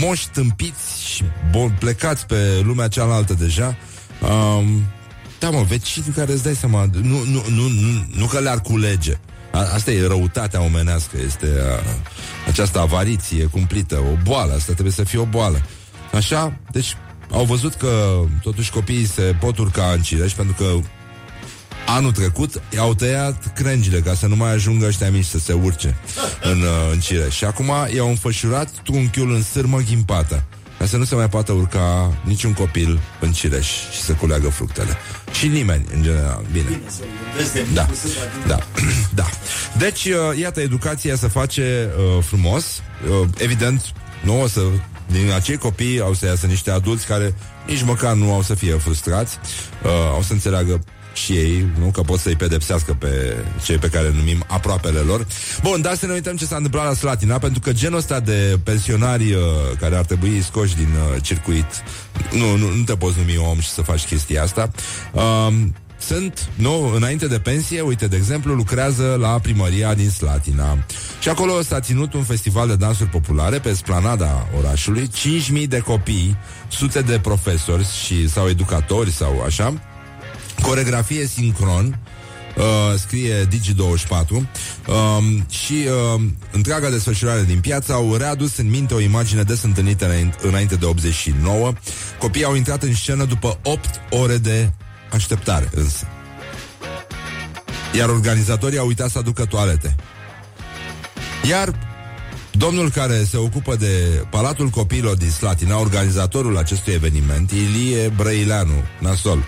moși tâmpiți și bol, plecați pe lumea cealaltă deja. Um, da, mă, vecini care îți dai seama, nu, nu, nu, nu, nu că le-ar culege. A, asta e răutatea omenească, este a, această avariție cumplită, o boală, asta trebuie să fie o boală. Așa, deci au văzut că totuși copiii se pot urca în cireș pentru că anul trecut i-au tăiat crengile ca să nu mai ajungă ăștia mici să se urce în, uh, în cireș. Și acum i-au înfășurat trunchiul în sârmă ghimpată ca să nu se mai poată urca niciun copil în cireș și să culeagă fructele. Și nimeni, în general. Bine. Bine da. Da. da. Deci, uh, iată, educația se face uh, frumos. Uh, evident, nu o să din acei copii au să iasă niște adulți care nici măcar nu au să fie frustrați, uh, au să înțeleagă și ei, nu? Că pot să-i pedepsească pe cei pe care numim aproapele lor. Bun, dar să ne uităm ce s-a întâmplat la Slatina, pentru că genul ăsta de pensionari uh, care ar trebui scoși din uh, circuit, nu, nu, nu te poți numi om și să faci chestia asta, uh, sunt, nu, înainte de pensie, uite, de exemplu, lucrează la primăria din Slatina. Și acolo s-a ținut un festival de dansuri populare pe splanada orașului, 5.000 de copii, sute de profesori și sau educatori sau așa, coregrafie sincron, Uh, scrie Digi24 uh, și uh, întreaga desfășurare din piață au readus în minte o imagine des întâlnită înainte de 89. Copiii au intrat în scenă după 8 ore de așteptare însă. Iar organizatorii au uitat să aducă toalete. Iar domnul care se ocupă de Palatul Copiilor din Slatina, organizatorul acestui eveniment, Ilie Brăileanu, nasol,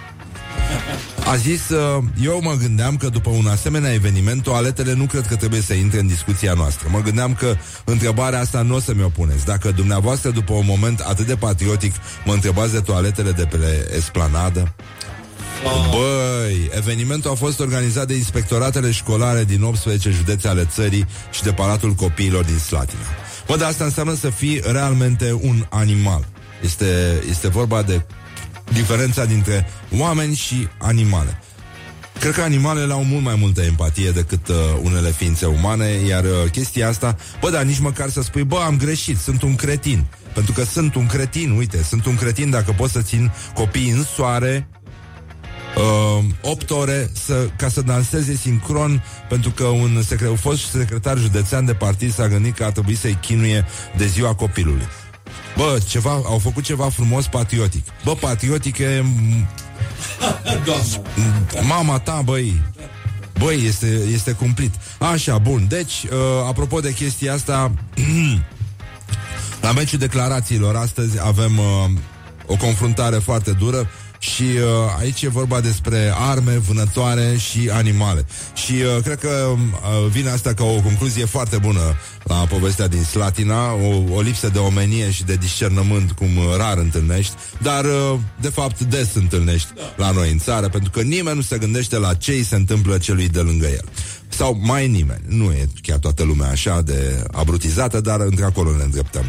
a zis, uh, eu mă gândeam că după un asemenea eveniment, toaletele nu cred că trebuie să intre în discuția noastră. Mă gândeam că întrebarea asta nu o să mi-o puneți. Dacă dumneavoastră, după un moment atât de patriotic, mă întrebați de toaletele de pe esplanadă, Băi, evenimentul a fost organizat de inspectoratele școlare din 18 județe ale țării și de Palatul Copiilor din Slatina. Bă, dar asta înseamnă să fii realmente un animal. Este, este vorba de diferența dintre oameni și animale. Cred că animalele au mult mai multă empatie decât uh, unele ființe umane, iar uh, chestia asta, bă, dar nici măcar să spui, bă, am greșit, sunt un cretin. Pentru că sunt un cretin, uite, sunt un cretin dacă pot să țin copiii în soare uh, 8 ore să, ca să danseze sincron pentru că un, secre- un fost secretar județean de partid s-a gândit că ar trebui să-i chinuie de ziua copilului. Bă, ceva, au făcut ceva frumos patriotic. Bă, patriotic e... Mama ta, băi, Băi, este, este cumplit. Așa, bun. Deci, uh, apropo de chestia asta, la meciul declarațiilor astăzi avem uh, o confruntare foarte dură și uh, aici e vorba despre arme, vânătoare și animale. Și uh, cred că uh, vine asta ca o concluzie foarte bună la povestea din Slatina, o, o lipsă de omenie și de discernământ cum rar întâlnești, dar uh, de fapt des întâlnești la noi în țară, pentru că nimeni nu se gândește la ce îi se întâmplă celui de lângă el. Sau mai nimeni. Nu e chiar toată lumea așa de abrutizată, dar între acolo ne îndreptăm.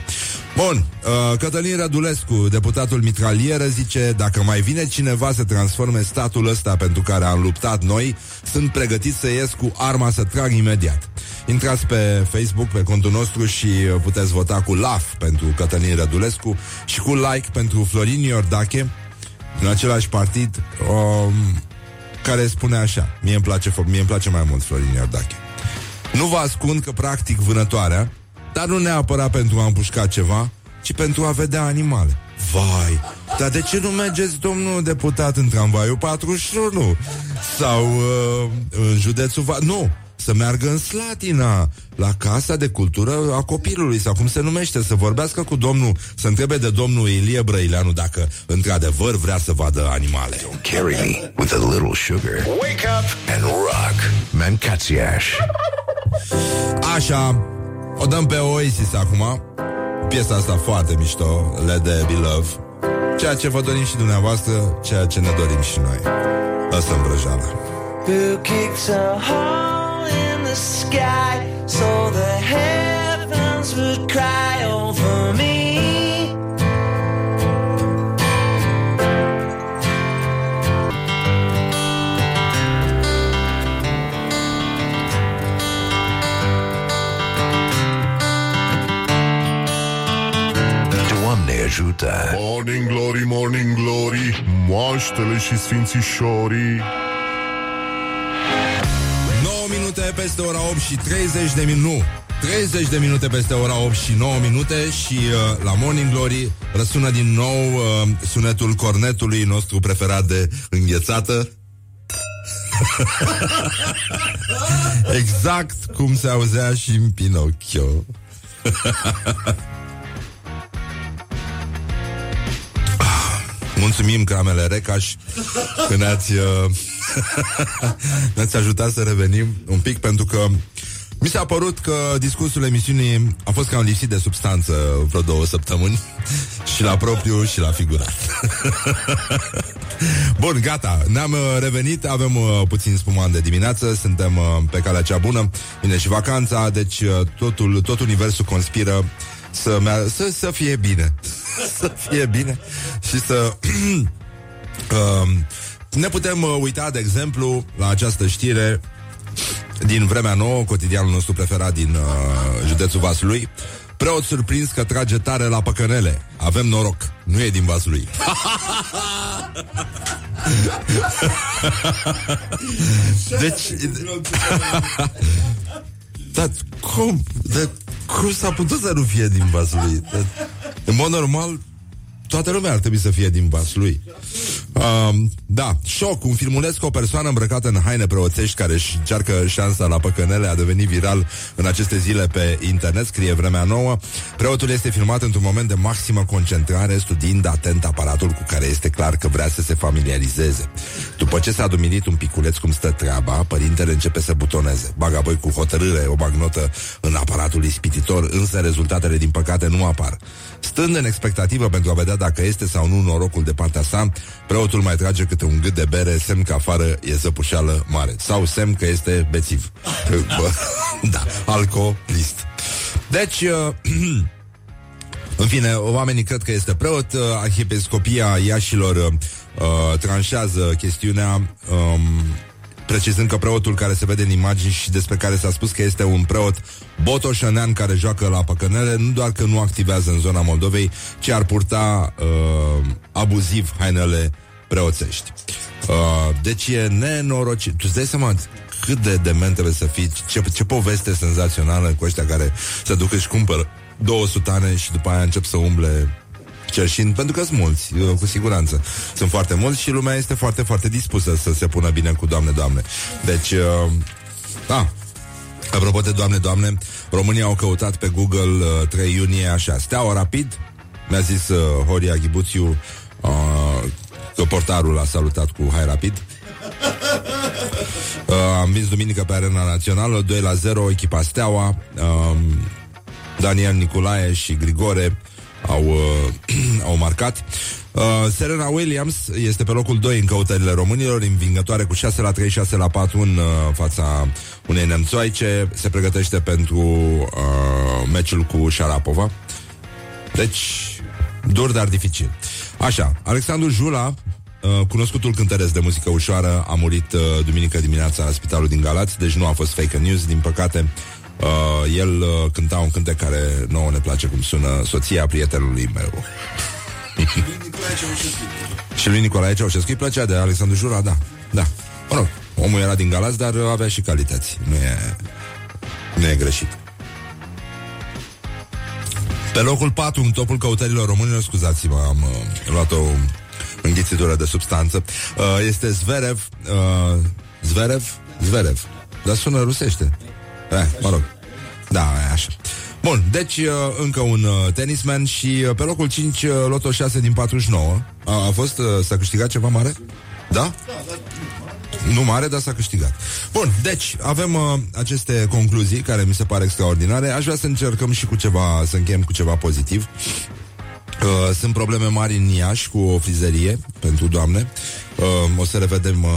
Bun, uh, Cătălin Rădulescu, deputatul mitralieră, zice Dacă mai vine cineva să transforme statul ăsta pentru care am luptat noi, sunt pregătit să ies cu arma să trag imediat. Intrați pe Facebook, pe contul nostru și puteți vota cu LAF pentru Cătălin Rădulescu și cu like pentru Florin Iordache, în același partid, um, care spune așa, mie îmi place, mie îmi place mai mult Florin Iordache. Nu vă ascund că practic vânătoarea, dar nu neapărat pentru a împușca ceva, ci pentru a vedea animale. Vai, dar de ce nu mergeți, domnul deputat, în tramvaiul 41? Sau uh, în județul Va... Nu, să meargă în Slatina, la Casa de Cultură a Copilului, sau cum se numește, să vorbească cu domnul, să întrebe de domnul Ilie Brăileanu dacă într-adevăr vrea să vadă animale. Don't carry me with a little sugar. Wake up and rock. Mancațiaș. Așa, o dăm pe Oasis acum. Piesa asta foarte mișto, Let There Be Love. Ceea ce vă dorim și dumneavoastră, ceea ce ne dorim și noi. Lăsăm vrăjeala. Who kicks a hole in the sky so the heavens would cry over me? Doamne ajută. Morning Glory, Morning Glory Moaștele și sfințișorii 9 peste ora 8 și 30 de minute. Nu, 30 de minute peste ora 8 și 9 minute și uh, la Morning Glory răsună din nou uh, sunetul cornetului nostru preferat de înghețată. exact cum se auzea și în Pinocchio. Mulțumim, Cramele Recaș, că ne-ați, uh, ne-ați ajutat să revenim un pic, pentru că mi s-a părut că discursul emisiunii a fost cam lipsit de substanță vreo două săptămâni și la propriu și la figurat. Bun, gata, ne-am uh, revenit, avem uh, puțin spumant de dimineață, suntem uh, pe calea cea bună, vine și vacanța, deci uh, totul, tot universul conspiră să, mea- să, să fie bine. să fie bine și să... um, ne putem uh, uita, de exemplu, la această știre din Vremea Nouă, cotidianul nostru preferat din uh, județul Vaslui. Preot surprins că trage tare la păcănele. Avem noroc. Nu e din Vaslui. deci... Dar cum? De, cum s-a putut să nu fie din Vaslui? De, în mod normal, toată lumea ar trebui să fie din Vaslui. Um, da, șoc, un filmuleț cu o persoană îmbrăcată în haine preoțești care își încearcă șansa la păcănele a devenit viral în aceste zile pe internet, scrie Vremea Nouă. Preotul este filmat într-un moment de maximă concentrare, studiind atent aparatul cu care este clar că vrea să se familiarizeze. După ce s-a dumilit un piculeț cum stă treaba, părintele începe să butoneze. Bagă apoi cu hotărâre o bagnotă în aparatul ispititor, însă rezultatele din păcate nu apar. Stând în expectativă pentru a vedea dacă este sau nu norocul de partea sa, preotul mai trage câte un gât de bere, semn că afară e zăpușeală mare. Sau semn că este bețiv. Bă, da, alcoolist. Deci, uh, în fine, oamenii cred că este preot. uh, Arhiepiscopia Iașilor uh, tranșează chestiunea um, precizând că preotul care se vede în imagini și despre care s-a spus că este un preot botoșănean care joacă la păcănele, nu doar că nu activează în zona Moldovei, ci ar purta uh, abuziv hainele preoțești. Uh, deci e nenorocit. Tu îți dai seama cât de dement trebuie să fii, ce, ce poveste senzațională cu ăștia care se duc și cumpără două sutane și după aia încep să umble cerșind, pentru că sunt mulți, uh, cu siguranță. Sunt foarte mulți și lumea este foarte, foarte dispusă să se pună bine cu Doamne, Doamne. Deci, uh, da, Apropo de Doamne, Doamne, România au căutat pe Google uh, 3 iunie așa, steaua rapid, mi-a zis uh, Horia Ghibuțiu uh, că portarul a salutat cu hai rapid. Uh, am vins duminică pe Arena Națională 2 la 0, echipa Steaua um, Daniel Nicolae și Grigore au, uh, au marcat. Uh, Serena Williams este pe locul 2 în căutările românilor Învingătoare cu 6 la 3, 6 la 4 În uh, fața unei nemțoaice. Se pregătește pentru uh, Meciul cu Șarapova Deci Dur, dar dificil Așa, Alexandru Jula Uh, cunoscutul cântăresc de muzică ușoară a murit uh, duminică dimineața la spitalul din Galați, deci nu a fost fake news, din păcate. Uh, el uh, cânta un cântec care nouă ne place cum sună soția prietenului meu. și lui Nicolae Ceaușescu îi plăcea de Alexandru Jura, da, da. Mă rog, omul era din Galați, dar avea și calități. Nu e, nu e greșit. Pe locul 4, în topul căutărilor românilor, scuzați-mă, am uh, luat o înghițitură de substanță, uh, este Zverev, uh, Zverev, Zverev, dar sună rusește. Eh, mă rog. Da, e așa. Bun, deci uh, încă un uh, tenisman și uh, pe locul 5 uh, Loto 6 din 49. A, a fost, uh, s-a câștigat ceva mare? Da? Nu mare, dar s-a câștigat. Bun, deci avem uh, aceste concluzii care mi se pare extraordinare. Aș vrea să încercăm și cu ceva, să încheiem cu ceva pozitiv. Uh, sunt probleme mari în Iași cu o frizerie pentru doamne. Uh, o să revedem uh,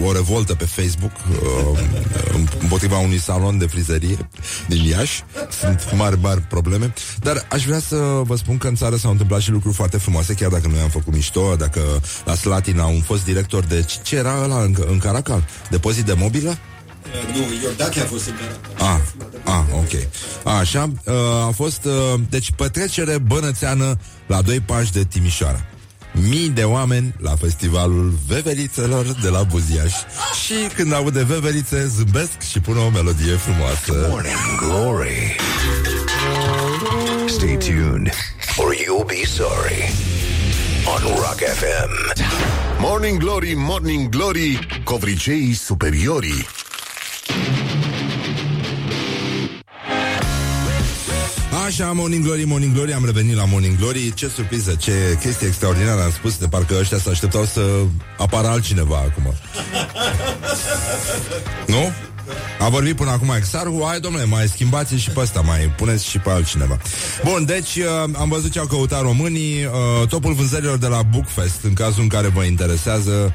uh, o revoltă pe Facebook uh, împotriva unui salon de frizerie din Iași. Sunt mari, mari probleme. Dar aș vrea să vă spun că în țară s-au întâmplat și lucruri foarte frumoase, chiar dacă noi am făcut mișto, dacă la Slatina un fost director de... Ce era ăla în, în Caracal? Depozit de mobilă? Nu, Iordache a fost în care. Ah, ah, ok. Așa, uh, a fost, uh, deci, petrecere bănățeană la doi pași de Timișoara. Mii de oameni la festivalul Veverițelor de la Buziaș Și când aude Veverițe zâmbesc și pun o melodie frumoasă Morning Glory. Stay tuned or you'll be sorry. On Rock FM. Morning Glory, Morning Glory, covriceii superiorii. Așa, Morning Glory, Morning Glory, am revenit la Morning Glory Ce surpriză, ce chestie extraordinară am spus De parcă ăștia se așteptau să apară altcineva acum Nu? A vorbit până acum Exarhu, hai domnule, mai schimbați și pe ăsta, mai puneți și pe altcineva. Bun, deci uh, am văzut ce au căutat românii, uh, topul vânzărilor de la Bookfest, în cazul în care vă interesează.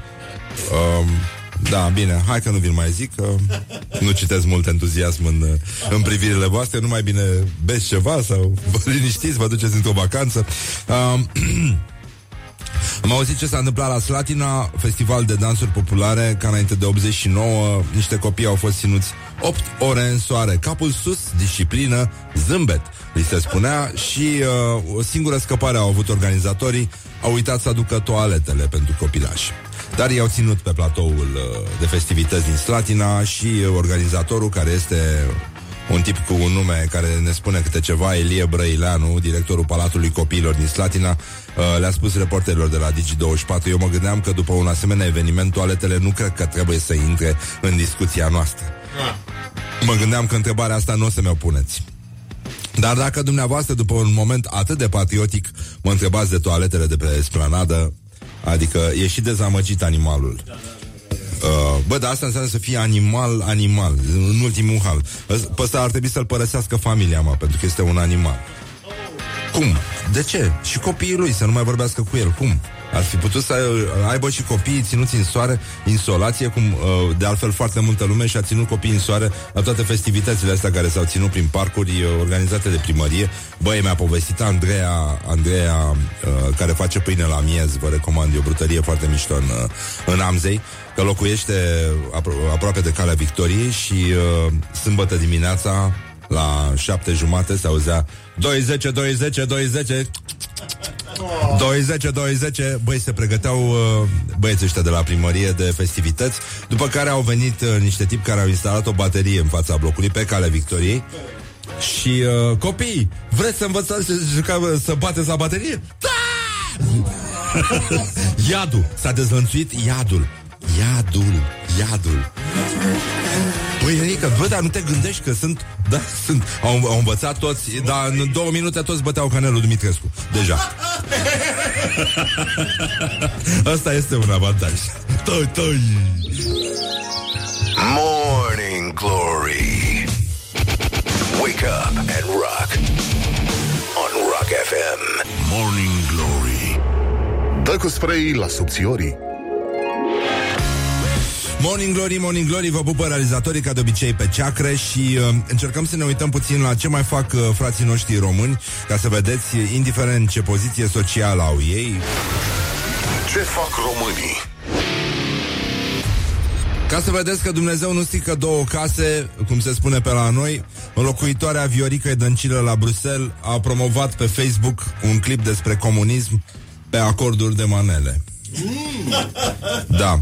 Uh, da, bine, hai că nu vi mai zic, că nu citesc mult entuziasm în, în privirile voastre, nu mai bine beți ceva sau vă liniștiți, vă duceți într-o vacanță. Uh, Am auzit ce s-a întâmplat la Slatina, festival de dansuri populare, ca înainte de 89, niște copii au fost ținuți 8 ore în soare, capul sus, disciplină, zâmbet, li se spunea și uh, o singură scăpare au avut organizatorii, au uitat să aducă toaletele pentru copilași. Dar i-au ținut pe platoul uh, de festivități din Slatina și uh, organizatorul, care este un tip cu un nume care ne spune câte ceva, Elie Brăileanu, directorul Palatului Copiilor din Slatina, uh, le-a spus reporterilor de la Digi24, eu mă gândeam că după un asemenea eveniment, toaletele nu cred că trebuie să intre în discuția noastră. Mă gândeam că întrebarea asta nu o să mi-o puneți. Dar dacă dumneavoastră, după un moment atât de patriotic, mă întrebați de toaletele de pe esplanadă, adică e și dezamăgit animalul. Uh, bă, dar asta înseamnă să fie animal, animal, în ultimul hal. Pe ăsta ar trebui să-l părăsească familia, mă, pentru că este un animal. Cum? De ce? Și copiii lui, să nu mai vorbească cu el. Cum? Ar fi putut să aibă și copiii ținuți în soare, insolație, cum uh, de altfel foarte multă lume și-a ținut copiii în soare la toate festivitățile astea care s-au ținut prin parcuri uh, organizate de primărie. Băi, mi-a povestit Andreea, Andreea uh, care face pâine la miez, vă recomand, e o brutărie foarte mișto în, în Amzei, că locuiește apro- aproape de Calea Victoriei și uh, sâmbătă dimineața la șapte jumate se auzea 20, 20, 20 20, 20 Băi, se pregăteau uh, băieții ăștia de la primărie de festivități După care au venit uh, niște tipi care au instalat o baterie în fața blocului Pe calea Victoriei. Și uh, copii, vreți să învățați să, juca, să bateți la baterie? Da! iadul, s-a dezvănțuit iadul. Iadul, iadul Păi, Enică, bă, dar nu te gândești că sunt Da, sunt, au, au învățat toți Dar în două minute toți băteau canelul Dumitrescu Deja Asta este un avantaj Tăi, tăi Morning Glory. Wake up and rock. On Rock FM. Morning Glory. Dă cu spray la subțiorii. Morning Glory, Morning Glory, vă pupă realizatorii ca de obicei pe ceacre și uh, încercăm să ne uităm puțin la ce mai fac uh, frații noștri români, ca să vedeți, indiferent ce poziție socială au ei, Ce fac românii? Ca să vedeți că Dumnezeu nu strică două case, cum se spune pe la noi, înlocuitoarea Viorica Dăncilă la Bruxelles a promovat pe Facebook un clip despre comunism pe acorduri de manele. Da.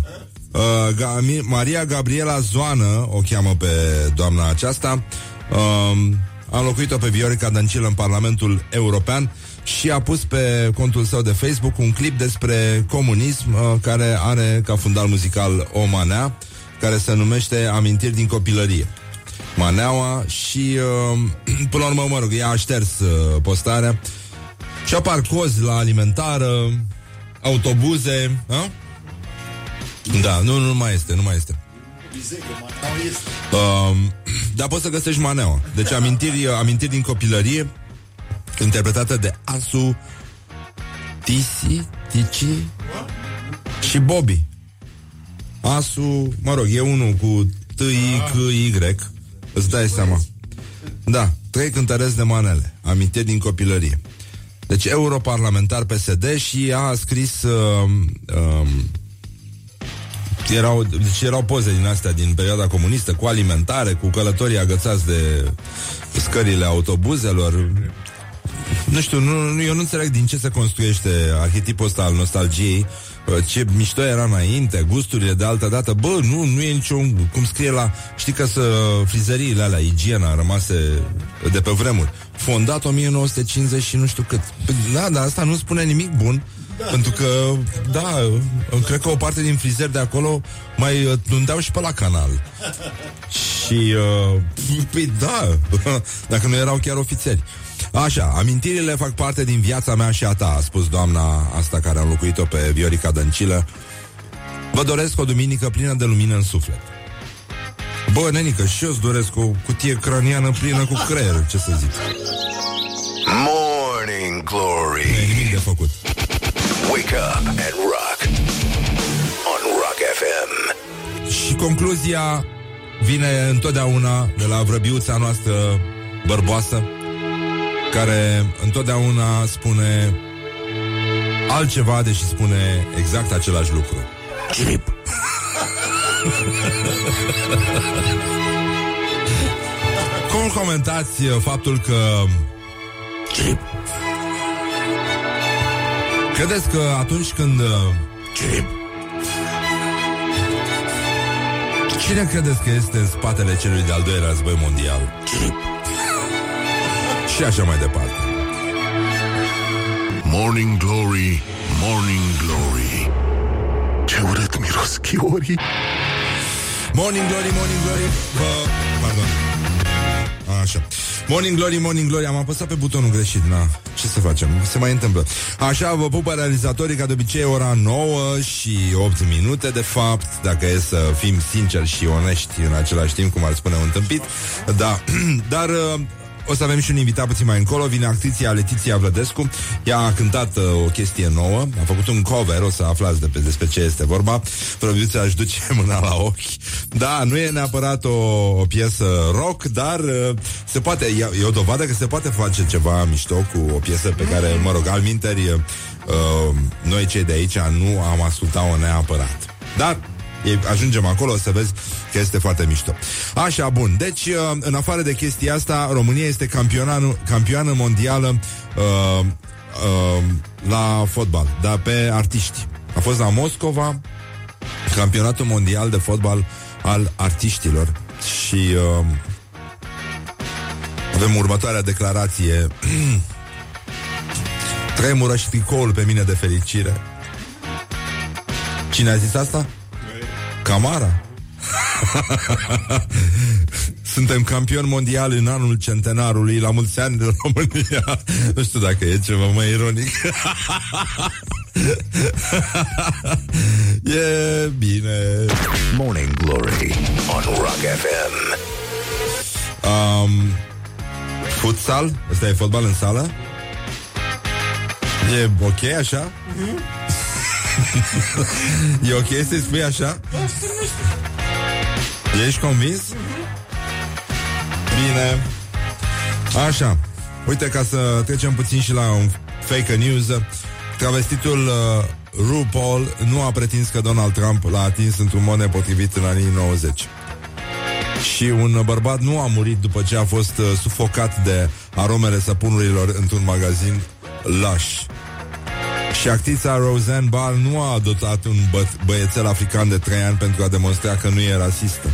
Uh, Ga- Maria Gabriela Zoană, o cheamă pe doamna aceasta, uh, a înlocuit-o pe Viorica Dăncilă în Parlamentul European și a pus pe contul său de Facebook un clip despre comunism uh, care are ca fundal muzical o manea care se numește Amintiri din copilărie. Maneaua și uh, până la urmă, mă rog, ea a șters uh, postarea și apar cozi la alimentară, autobuze, a? Da, nu, nu mai este, nu mai este. Uh, dar poți să găsești maneaua. Deci amintiri, amintiri din copilărie, interpretată de Asu Tisi, Tici și Bobby. Asu, mă rog, e unul cu T-I-C-Y, îți dai seama. Da, trei cântăreți de manele, amintiri din copilărie. Deci europarlamentar PSD și a scris uh, uh, erau, deci erau poze din astea din perioada comunistă cu alimentare, cu călătorii agățați de scările autobuzelor. Nu știu, nu, eu nu înțeleg din ce se construiește arhetipul ăsta al nostalgiei ce mișto era înainte, gusturile de altă dată, bă, nu, nu e niciun, cum scrie la, știi că să frizeriile alea, igiena rămase de pe vremuri, fondat 1950 și nu știu cât. Da, dar asta nu spune nimic bun, da. pentru că, da, cred că o parte din frizer de acolo mai tundeau și pe la canal. și, uh, păi da, dacă nu erau chiar ofițeri. Așa, amintirile fac parte din viața mea și a ta, a spus doamna asta care a înlocuit-o pe Viorica Dăncilă. Vă doresc o duminică plină de lumină în suflet. Bă, nenică, și eu îți doresc o cutie craniană plină cu creier, ce să zic. Morning Glory. Nu e nimic de făcut. Wake up and rock. On Rock FM. Și concluzia vine întotdeauna de la vrăbiuța noastră bărboasă, care întotdeauna spune altceva, deși spune exact același lucru. Chirip. Cum comentați faptul că Chirip. Credeți că atunci când Chirip. Cine credeți că este în spatele celui de-al doilea război mondial? Chirip. Și așa mai departe. Morning Glory, Morning Glory Ce urât miros chiorii Morning Glory, Morning Glory Bă, pardon Așa Morning Glory, Morning Glory. Am apăsat pe butonul greșit, na. Ce să facem? Se mai întâmplă. Așa, vă pupă realizatorii ca de obicei ora 9 și 8 minute De fapt, dacă e să fim sinceri și onești În același timp, cum ar spune un tâmpit. Da, dar o să avem și un invitat puțin mai încolo. Vine actriția Letiția Vlădescu. Ea a cântat uh, o chestie nouă. A făcut un cover, o să aflați de pe, despre ce este vorba. Proviuța își duce mâna la ochi. Da, nu e neapărat o, o piesă rock Dar uh, se poate e, e o dovadă că se poate face ceva mișto Cu o piesă pe care, mă rog, al minteri uh, Noi cei de aici nu am ascultat-o neapărat. Dar e, ajungem acolo, o să vezi că este foarte mișto. Așa, bun. Deci, uh, în afară de chestia asta, România este campioană mondială uh, uh, la fotbal, dar pe artiști. A fost la Moscova, campionatul mondial de fotbal al artiștilor și uh, avem următoarea declarație. Tremură și tricoul pe mine de fericire. Cine a zis asta? Camara. Suntem campioni mondial în anul centenarului La mulți ani de România Nu știu dacă e ceva mai ironic E bine Morning Glory on Rock FM. um, Futsal Ăsta e fotbal în sală E ok așa? e ok să-i spui așa? Ești convins? Bine Așa Uite, ca să trecem puțin și la un fake news Travestitul uh, RuPaul nu a pretins că Donald Trump l-a atins într-un mod nepotrivit în anii 90 și un bărbat nu a murit după ce a fost uh, sufocat de aromele săpunurilor într-un magazin Lush. Și actrița Roseanne Barr nu a adoptat un bă- băiețel african de 3 ani pentru a demonstra că nu e rasistă.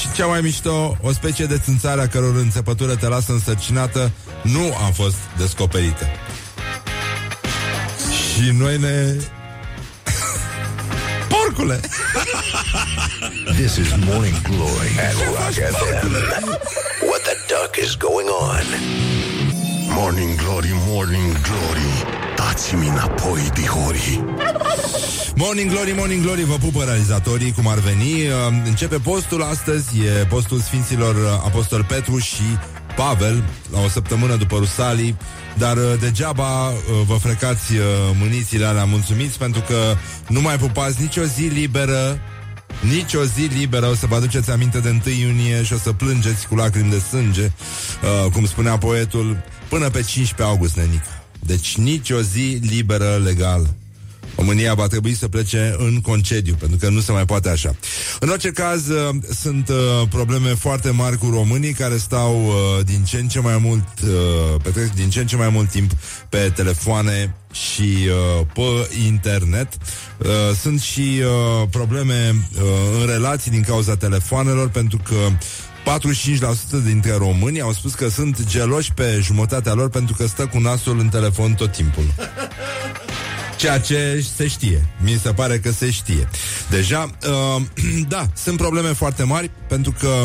și cea mai mișto, o specie de țânțare a căror înțepătură te lasă însărcinată, nu a fost descoperită. Și noi ne... spectacole. This is Morning Glory at Rock FM. What the duck is going on? Morning Glory, Morning Glory. Dați-mi înapoi, dihori Morning Glory, Morning Glory, vă pupă realizatorii, cum ar veni. Uh, Începe postul astăzi, e postul Sfinților uh, Apostol Petru și Pavel, la o săptămână după Rusalii, dar uh, degeaba uh, vă frecați uh, mânițile alea mulțumiți, pentru că nu mai pupați nicio zi liberă nici o zi liberă. O să vă aduceți aminte de 1 iunie Și o să plângeți cu lacrimi de sânge uh, Cum spunea poetul Până pe 15 august, nenică. Deci nici o zi liberă legal România va trebui să plece în concediu, pentru că nu se mai poate așa. În orice caz, uh, sunt uh, probleme foarte mari cu românii care stau uh, din ce în ce mai mult, uh, petrec din ce în ce mai mult timp pe telefoane și uh, pe internet. Uh, sunt și uh, probleme uh, în relații din cauza telefoanelor, pentru că 45% dintre români au spus că sunt geloși pe jumătatea lor pentru că stă cu nasul în telefon tot timpul. Ceea ce se știe. Mi se pare că se știe. Deja, uh, da, sunt probleme foarte mari pentru că,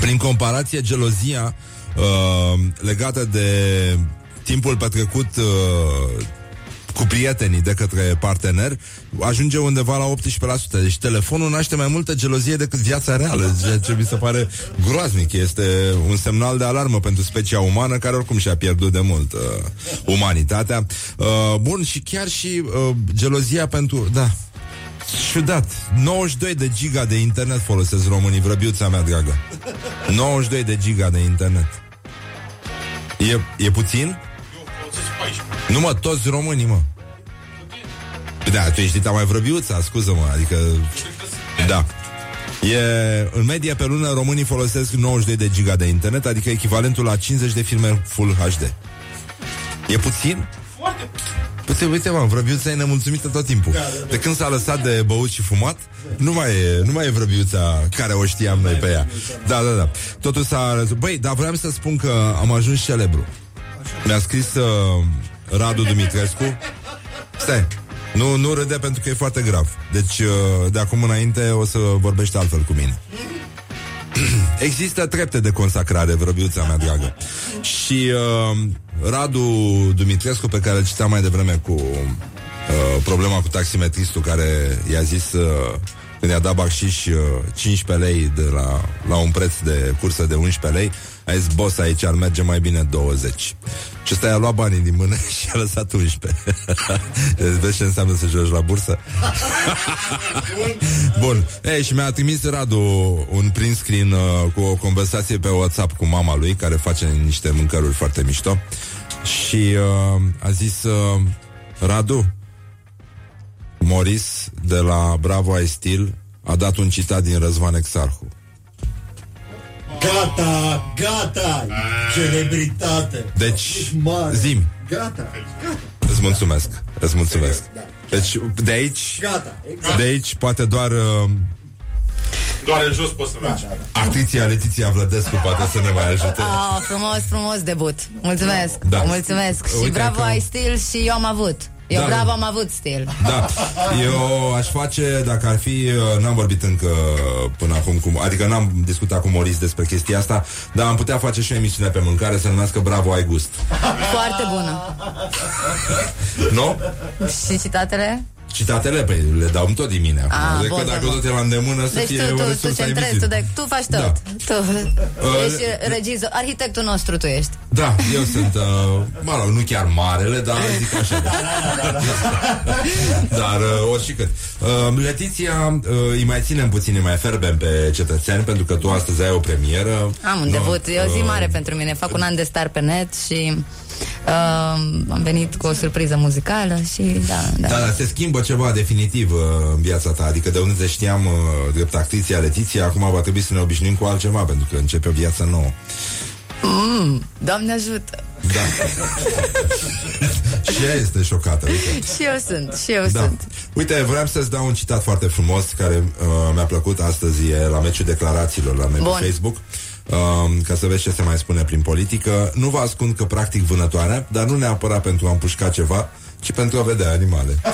prin comparație, gelozia uh, legată de timpul petrecut uh, cu prietenii de către partener ajunge undeva la 18%. Deci telefonul naște mai multă gelozie decât viața reală, ceea ce mi se pare groaznic. Este un semnal de alarmă pentru specia umană care oricum și-a pierdut de mult uh, umanitatea. Uh, bun, și chiar și uh, gelozia pentru... Da, Ciudat. 92 de giga de internet folosesc românii, vrăbiuța mea dragă. 92 de giga de internet. E, e puțin? Nu mă, toți românii, mă. Da, tu ești dita mai vrăbiuța, scuză-mă, adică... Da. E, în medie pe lună românii folosesc 92 de giga de internet, adică echivalentul la 50 de filme Full HD. E puțin? Foarte Uite, uite, mă, vrăbiuța e nemulțumită tot timpul. De când s-a lăsat de băut și fumat, nu mai e, nu mai e vrăbiuța care o știam noi pe ea. Da, da, da. Totul s-a... Băi, dar vreau să spun că am ajuns celebru. Mi-a scris uh, Radu Dumitrescu. Stai, nu, nu râde pentru că e foarte grav. Deci, uh, de acum înainte o să vorbești altfel cu mine. Există trepte de consacrare, vrăbiuța mea dragă. Și uh, Radu Dumitrescu, pe care îl citeam mai devreme cu uh, problema cu taximetristul care i-a zis uh, când i-a dat bacșiș uh, 15 lei de la, la un preț de cursă de 11 lei, a zis, boss, aici ar merge mai bine 20. Și ăsta i-a luat banii din mână și a lăsat 11. Vezi ce înseamnă să joci la bursă? Bun. Ei, și mi-a trimis Radu un print screen uh, cu o conversație pe WhatsApp cu mama lui, care face niște mâncăruri foarte mișto. Și uh, a zis, uh, Radu, Moris de la Bravo I Still a dat un citat din Răzvan Exarhu. Gata, gata, celebritate. Deci, Ești mare. zim, Gata, îți mulțumesc, îți mulțumesc. Deci, de aici, gata, exact. de aici, poate doar uh, Doar în jos poți să mergi. actriția Letiția Vlădescu poate să ne mai ajute. Oh, frumos, frumos debut. Mulțumesc. Da. Mulțumesc. Și Uite bravo că- ai stil și eu am avut. Eu Da. bravo am avut stil. Da, eu aș face, dacă ar fi, uh, n-am vorbit încă până acum, cu, adică n-am discutat cu Moris despre chestia asta, dar am putea face și o emisiune pe mâncare, să numească Bravo, ai gust. Foarte bună. Nu? Și citatele? Citatele, pe le dau tot din mine acum. Ah, Deci bun, că dacă bun. tot e la îndemână, să Deci fie tu, o tu, tu resursă a centrezi, tu, emisiunii. de, tu faci tot. Da. Tu ești regizor, arhitectul nostru tu ești. Da, eu sunt, uh, mă rog, nu chiar marele, dar zic așa. Da. dar uh, oricât. Uh, Letiția, uh, îi mai ținem puțin, îi mai ferbem pe cetățeni, pentru că tu astăzi ai o premieră. Am un Nu, debut, e o zi uh, mare pentru mine. Fac un an de star pe net și uh, am venit cu o surpriză muzicală și da, da. Da, dar se schimbă ceva definitiv uh, în viața ta Adică de unde te știam uh, drept actriția Letiția Acum va trebui să ne obișnuim cu altceva Pentru că începe o viață nouă Doamne ajută! Da Și ea este șocată uite. Și eu sunt, și eu Da. sunt. Uite, vreau să-ți dau un citat foarte frumos Care uh, mi-a plăcut astăzi e La meciul declarațiilor La meciul Bun. Facebook Um, ca să vezi ce se mai spune prin politică Nu vă ascund că practic vânătoarea Dar nu neapărat pentru a împușca ceva Ci pentru a vedea animale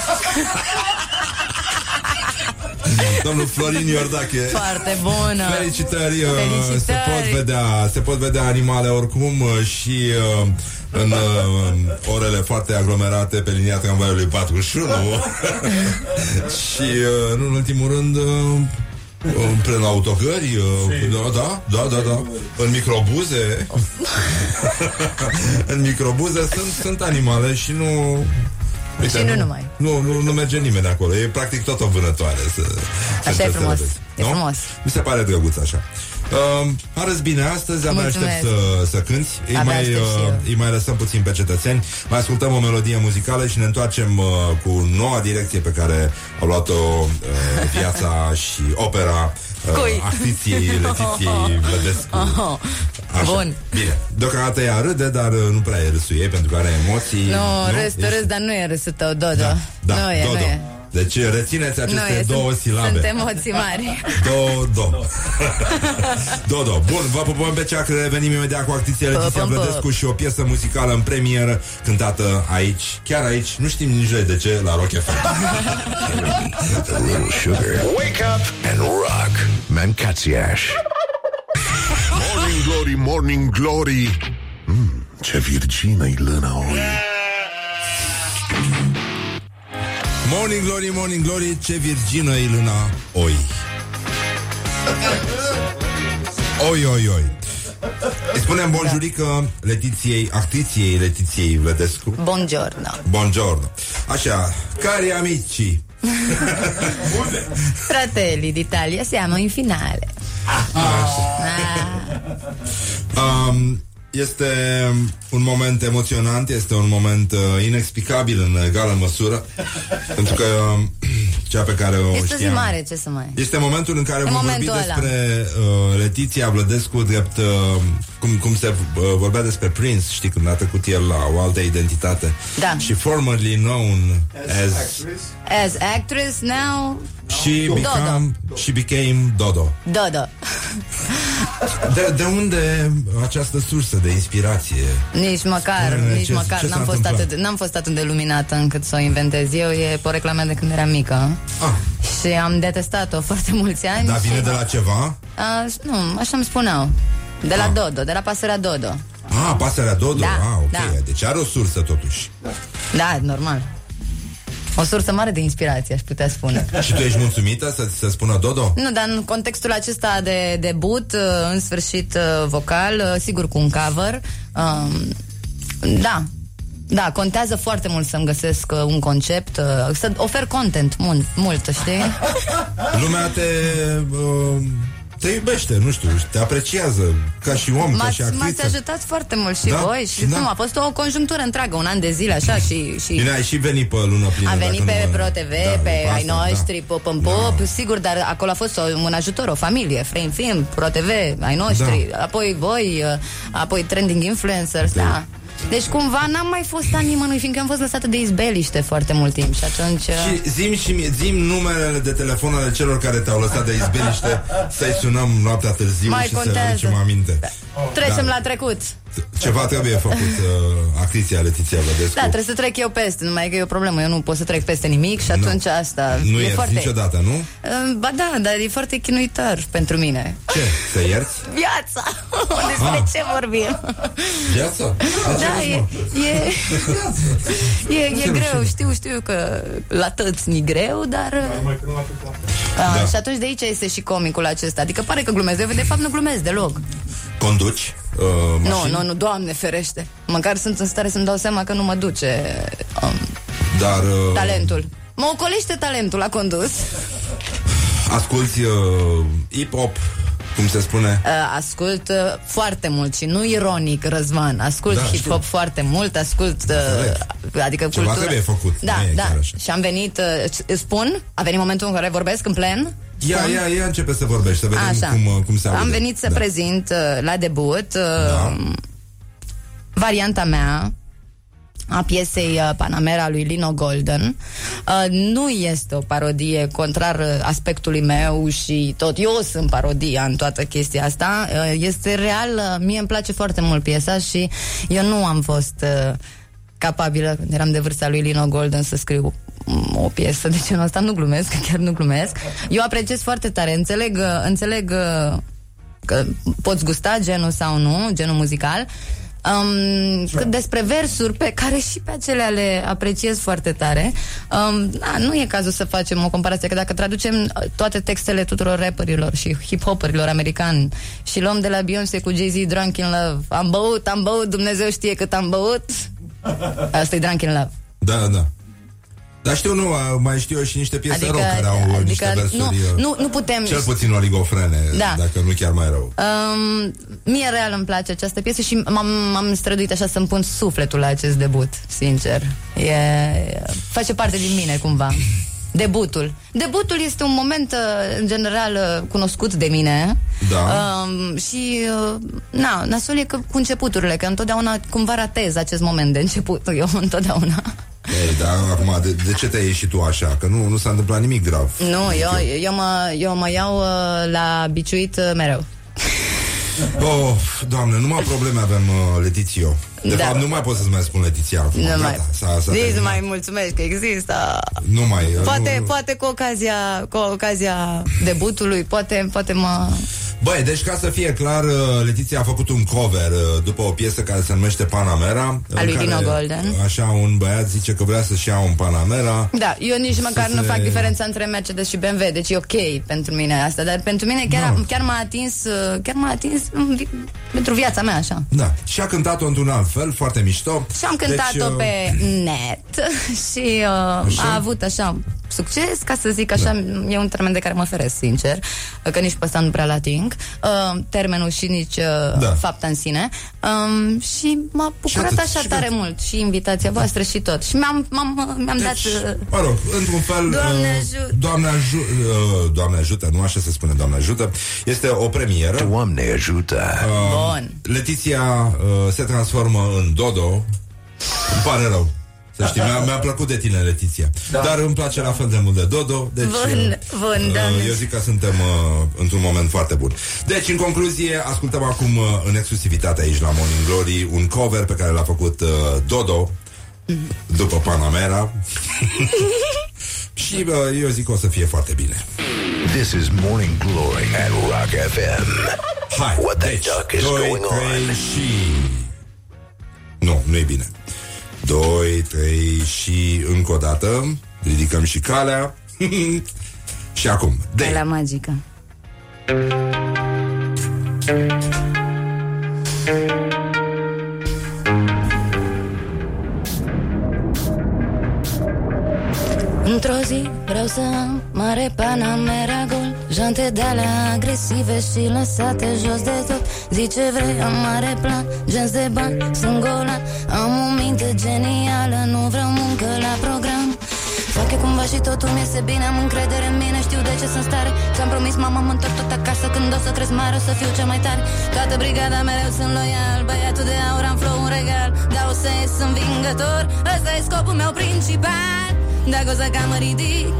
Domnul Florin Iordache. Foarte bună. Felicitări, uh, Felicitări. Se pot vedea, se pot vedea animale oricum uh, și uh, în uh, orele foarte aglomerate pe linia tramvaiului 41 și uh, nu în ultimul rând uh, în prin autogări, uh, da, da, da, da, da, în microbuze, în microbuze sunt, sunt animale și nu... Și nu numai. Nu, nu, nu merge nimeni acolo. E practic tot o vânătoare. Să, să Așa e încerci să frumos. le vezi. E Nu? frumos. Mi se pare drăguț așa. Uh, arăți bine astăzi, abia Mulțumesc. aștept să, să cânti. Îi Abia mai, aștept și uh, eu. îi mai lăsăm puțin pe cetățeni. Mai ascultăm o melodie muzicală și ne întoarcem uh, cu noua direcție pe care a luat-o uh, viața și opera uh, Cui? actriției Letiției Vădescu. Oh, bun. Bine. Deocamdată ea râde, dar uh, nu prea e râsul ei pentru că are emoții. Nu, râs, Ești- râs, dar nu e râsul tău, Dodo. Da, da, nu e, Dodo. nu e. Deci rețineți Nu aceste e, două sunt, silabe. sunt emoții mari. Dodo. Dodo. Bun, vă pupăm pe ceacră, revenim imediat cu actriția Letiția Pupăm, pup. Vlădescu și o piesă muzicală în premieră cântată aici, chiar aici, nu știm nici noi de ce, la Rock FM. A little sugar. Wake up and rock. Mancațiaș. Morning Glory, Morning Glory mm, Ce virgină-i lâna oi Morning Glory, Morning Glory, ce virgină e lâna oi. Oi, oi, oi. Îi spunem bonjurică Letiției, actriției Letiției Vlădescu. Buongiorno. Buongiorno. Așa, cari amici, Fratelli d'Italia, siamo in finale. Ah. Um, este un moment emoționant, este un moment uh, inexplicabil în egală măsură, pentru că uh, cea pe care o Este o zi știam... mare, ce să mai... Este momentul în care E vom vorbi momentul ăla. despre uh, Letiția Vlădescu drept uh, cum, cum se uh, vorbea despre Prince, știi, când a trecut el la o altă identitate. Da. Și formerly known as... As actress now, She become, she became Dodo. Dodo. De, de unde această sursă de inspirație? Nici măcar, Spune-ne nici ce- măcar ce s-a n-am fost, întâmplat? atât, n-am fost atât de luminată încât să o inventez eu. E pe o reclamă de când eram mică. Ah, Și am detestat-o foarte mulți ani. dar vine și, de la ceva? a, nu, așa îmi spuneau. De la Ah. Dodo, de la pasărea Dodo. Ah, pasărea Dodo? Da, ah, ok. da. Deci are o sursă totuși. Da, normal. O sursă mare de inspirație, aș putea spune. Și tu ești mulțumită să ți se spună Dodo? Nu, dar în contextul acesta de debut, uh, în sfârșit uh, vocal, uh, sigur cu un cover, um, da, da, contează foarte mult să-mi găsesc uh, un concept, uh, să ofer content mult, mult știi? Lumea te... Uh, te iubește, nu știu, te apreciază ca și om, ca și M-ați, m-ați actriță. ajutat foarte mult și Da, voi și da. nu, a fost o conjunctură întreagă, un an de zile așa și... și... Bine, ai și venit pe lună plină. Am venit dacă pe nu mă- Pro TV, Da, pe asta, ai noștri, da. pop în pop, Da. sigur, dar acolo a fost o, un ajutor, o familie, Frame Film, Pro TV, ai noștri, Da. apoi voi, uh, apoi Trending Influencers, da. Deci cumva n-am mai fost a nimănui, fiindcă am fost lăsată de izbeliște foarte mult timp și atunci... uh, Și zim și mie, zim numerele de telefon ale celor care te-au lăsat de izbeliște să-i sunăm noaptea târziu Mai și să le contează. aducem aminte. Trecem Da. la trecut. Ceva trebuie făcut uh, actriția Letiția Vădescu. Da, trebuie să trec eu peste, numai că e o problemă, eu nu pot să trec peste nimic și atunci asta nu e ierți foarte... niciodată, nu? Uh, Ba da, dar e foarte chinuitor pentru mine. Ce? Să ierți? Viața! Despre Ah. ce vorbim? Viața? De ce Da, râzi, e, mă? e, e, e greu, știu, știu că la toți ni greu, dar... Mai când la pe A, Da. Și atunci de aici este și comicul acesta. Adică pare că glumesc, eu de fapt nu glumesc deloc. Conduci uh, Nu, mașini? nu, nu, doamne ferește. Măcar sunt în stare să-mi dau seama că nu mă duce um, Dar uh, talentul. Mă ocolește talentul la condus. asculti uh, hip-hop, cum se spune? Uh, ascult uh, foarte mult și nu ironic, Răzvan. Ascult Da, da, hip-hop știu. foarte mult, ascult uh, adică Ceva cultura. trebuie făcut, Da, nu e da. chiar așa. Și am venit, uh, îți spun, a venit momentul în care vorbesc în plen. Ia, Spun. ia, ia începe să vorbești, să vedem Așa. cum, uh, cum se aude. Am venit să da. prezint uh, la debut uh, Da. varianta mea a piesei uh, Panamera lui Lino Golden. Uh, nu este o parodie contrar uh, aspectului meu și tot eu sunt parodia în toată chestia asta. Uh, este real, uh, mie îmi place foarte mult piesa și eu nu am fost uh, capabilă, când eram de vârsta lui Lino Golden, să scriu mm, o piesă de genul ăsta, nu glumesc, chiar nu glumesc. Eu apreciez foarte tare, înțeleg, uh, înțeleg uh, că poți gusta genul sau nu, genul muzical, Um, cât despre versuri pe care și pe acelea le apreciez foarte tare. Um, da, Nu e cazul să facem o comparație Că dacă traducem uh, toate textele tuturor rapperilor Și hip-hopperilor americani Și luăm de la Beyoncé cu Jay-Z Drunk in Love Am băut, am băut, Dumnezeu știe cât am băut. Asta e Drunk in Love. Da, da. Dar știu, nu, mai știu eu și niște piese Adică- rock care au adică niște versuri nu- uh, nu- nu putem- Cel puțin oligofrene, Da. dacă nu chiar mai rău Um, mie real îmi place această piesă și m-am, m-am străduit așa să-mi pun sufletul la acest debut, sincer. E, face parte din mine, cumva. Debutul. Debutul este un moment, uh, în general, uh, cunoscut de mine. Da. Um, și, uh, na, nasul e că cu începuturile, că întotdeauna cumva ratez acest moment de început, eu întotdeauna. Ei, dar acum, de, de ce te-ai ieșit tu așa? Că nu, nu s-a întâmplat nimic grav Nu, eu, eu, mă, eu mă iau uh, la biciuit uh, mereu. Oh, doamne, numai probleme avem, uh, Letițio De Da. fapt, nu mai pot să-ți mai spun Letiția acum Nu Gata, mai, s-a, s-a nici nu terminat. mai mulțumesc că există. Nu mai uh, Poate, nu, nu. poate cu ocazia, cu ocazia debutului, poate, poate mă... Băi, deci ca să fie clar, uh, Letiția a făcut un cover uh, după o piesă care se numește Panamera în lui care, Dino Golden. Așa, un băiat zice că vrea să-și ia un Panamera Da, eu nici măcar Să nu se- fac diferența între Mercedes și BMW, deci e ok pentru mine asta, dar pentru mine chiar, Da. chiar m-a atins, uh, chiar m-a atins mm, vi- pentru viața mea, așa. Da, și a cântat-o într-un alt fel, foarte mișto Și am cântat-o Deci, uh, pe net și uh, Așa? a avut așa succes, ca să zic așa, Da. e un termen de care mă feresc, sincer, că nici pe ăsta nu prea-l ating, uh, termenul și nici uh, Da. fapta în sine. Um, și m-a bucurat atât, așa și tare gata. mult și invitația voastră și tot. Și mi-am, m-am, mi-am dat... Deci, uh, mă rog, într-un fel Doamne uh, ajută! Doamne, aju- uh, Doamne ajută, nu așa se spune Doamne ajută Este o premieră Doamne ajută. Bun. Letiția uh, se transformă în Dodo Îmi pare rău să știi, mi-a, mi-a plăcut de tine, Letiția da. Dar îmi place la fel de mult de Dodo deci, Bun, uh, bun, uh, Doamne. Eu zic că suntem uh, într-un moment foarte bun Deci, în concluzie, ascultăm acum uh, în exclusivitate aici la Morning Glory Un cover pe care l-a făcut uh, Dodo După Panamera Și uh, eu zic că o să fie foarte bine This is Morning Glory at Rock FM. Hai, What the deci, duck is doi, going on? trei și... Nu, nu e bine. Doi, trei și încă o dată. Ridicăm și calea. și acum, De de la magică. Într-o zi vreau să am mare Panamera gol Jante de alea agresive și lăsate jos de tot. Zice vrei, am mare plan, gens de bani, sunt golan. Am o minte genială, nu vreau muncă la program. Fac eu cumva și totul mi iese bine Am încredere în mine, știu de ce sunt stare. Ți-am promis mama, mă întorc tot acasă Când o să cresc mare, o să fiu cel mai tare. Toată brigada mereu sunt loial Băiatul de aur am flow un regal. Dar o să ies învingător Ăsta e scopul meu principal. Dacă o să cam mă ridic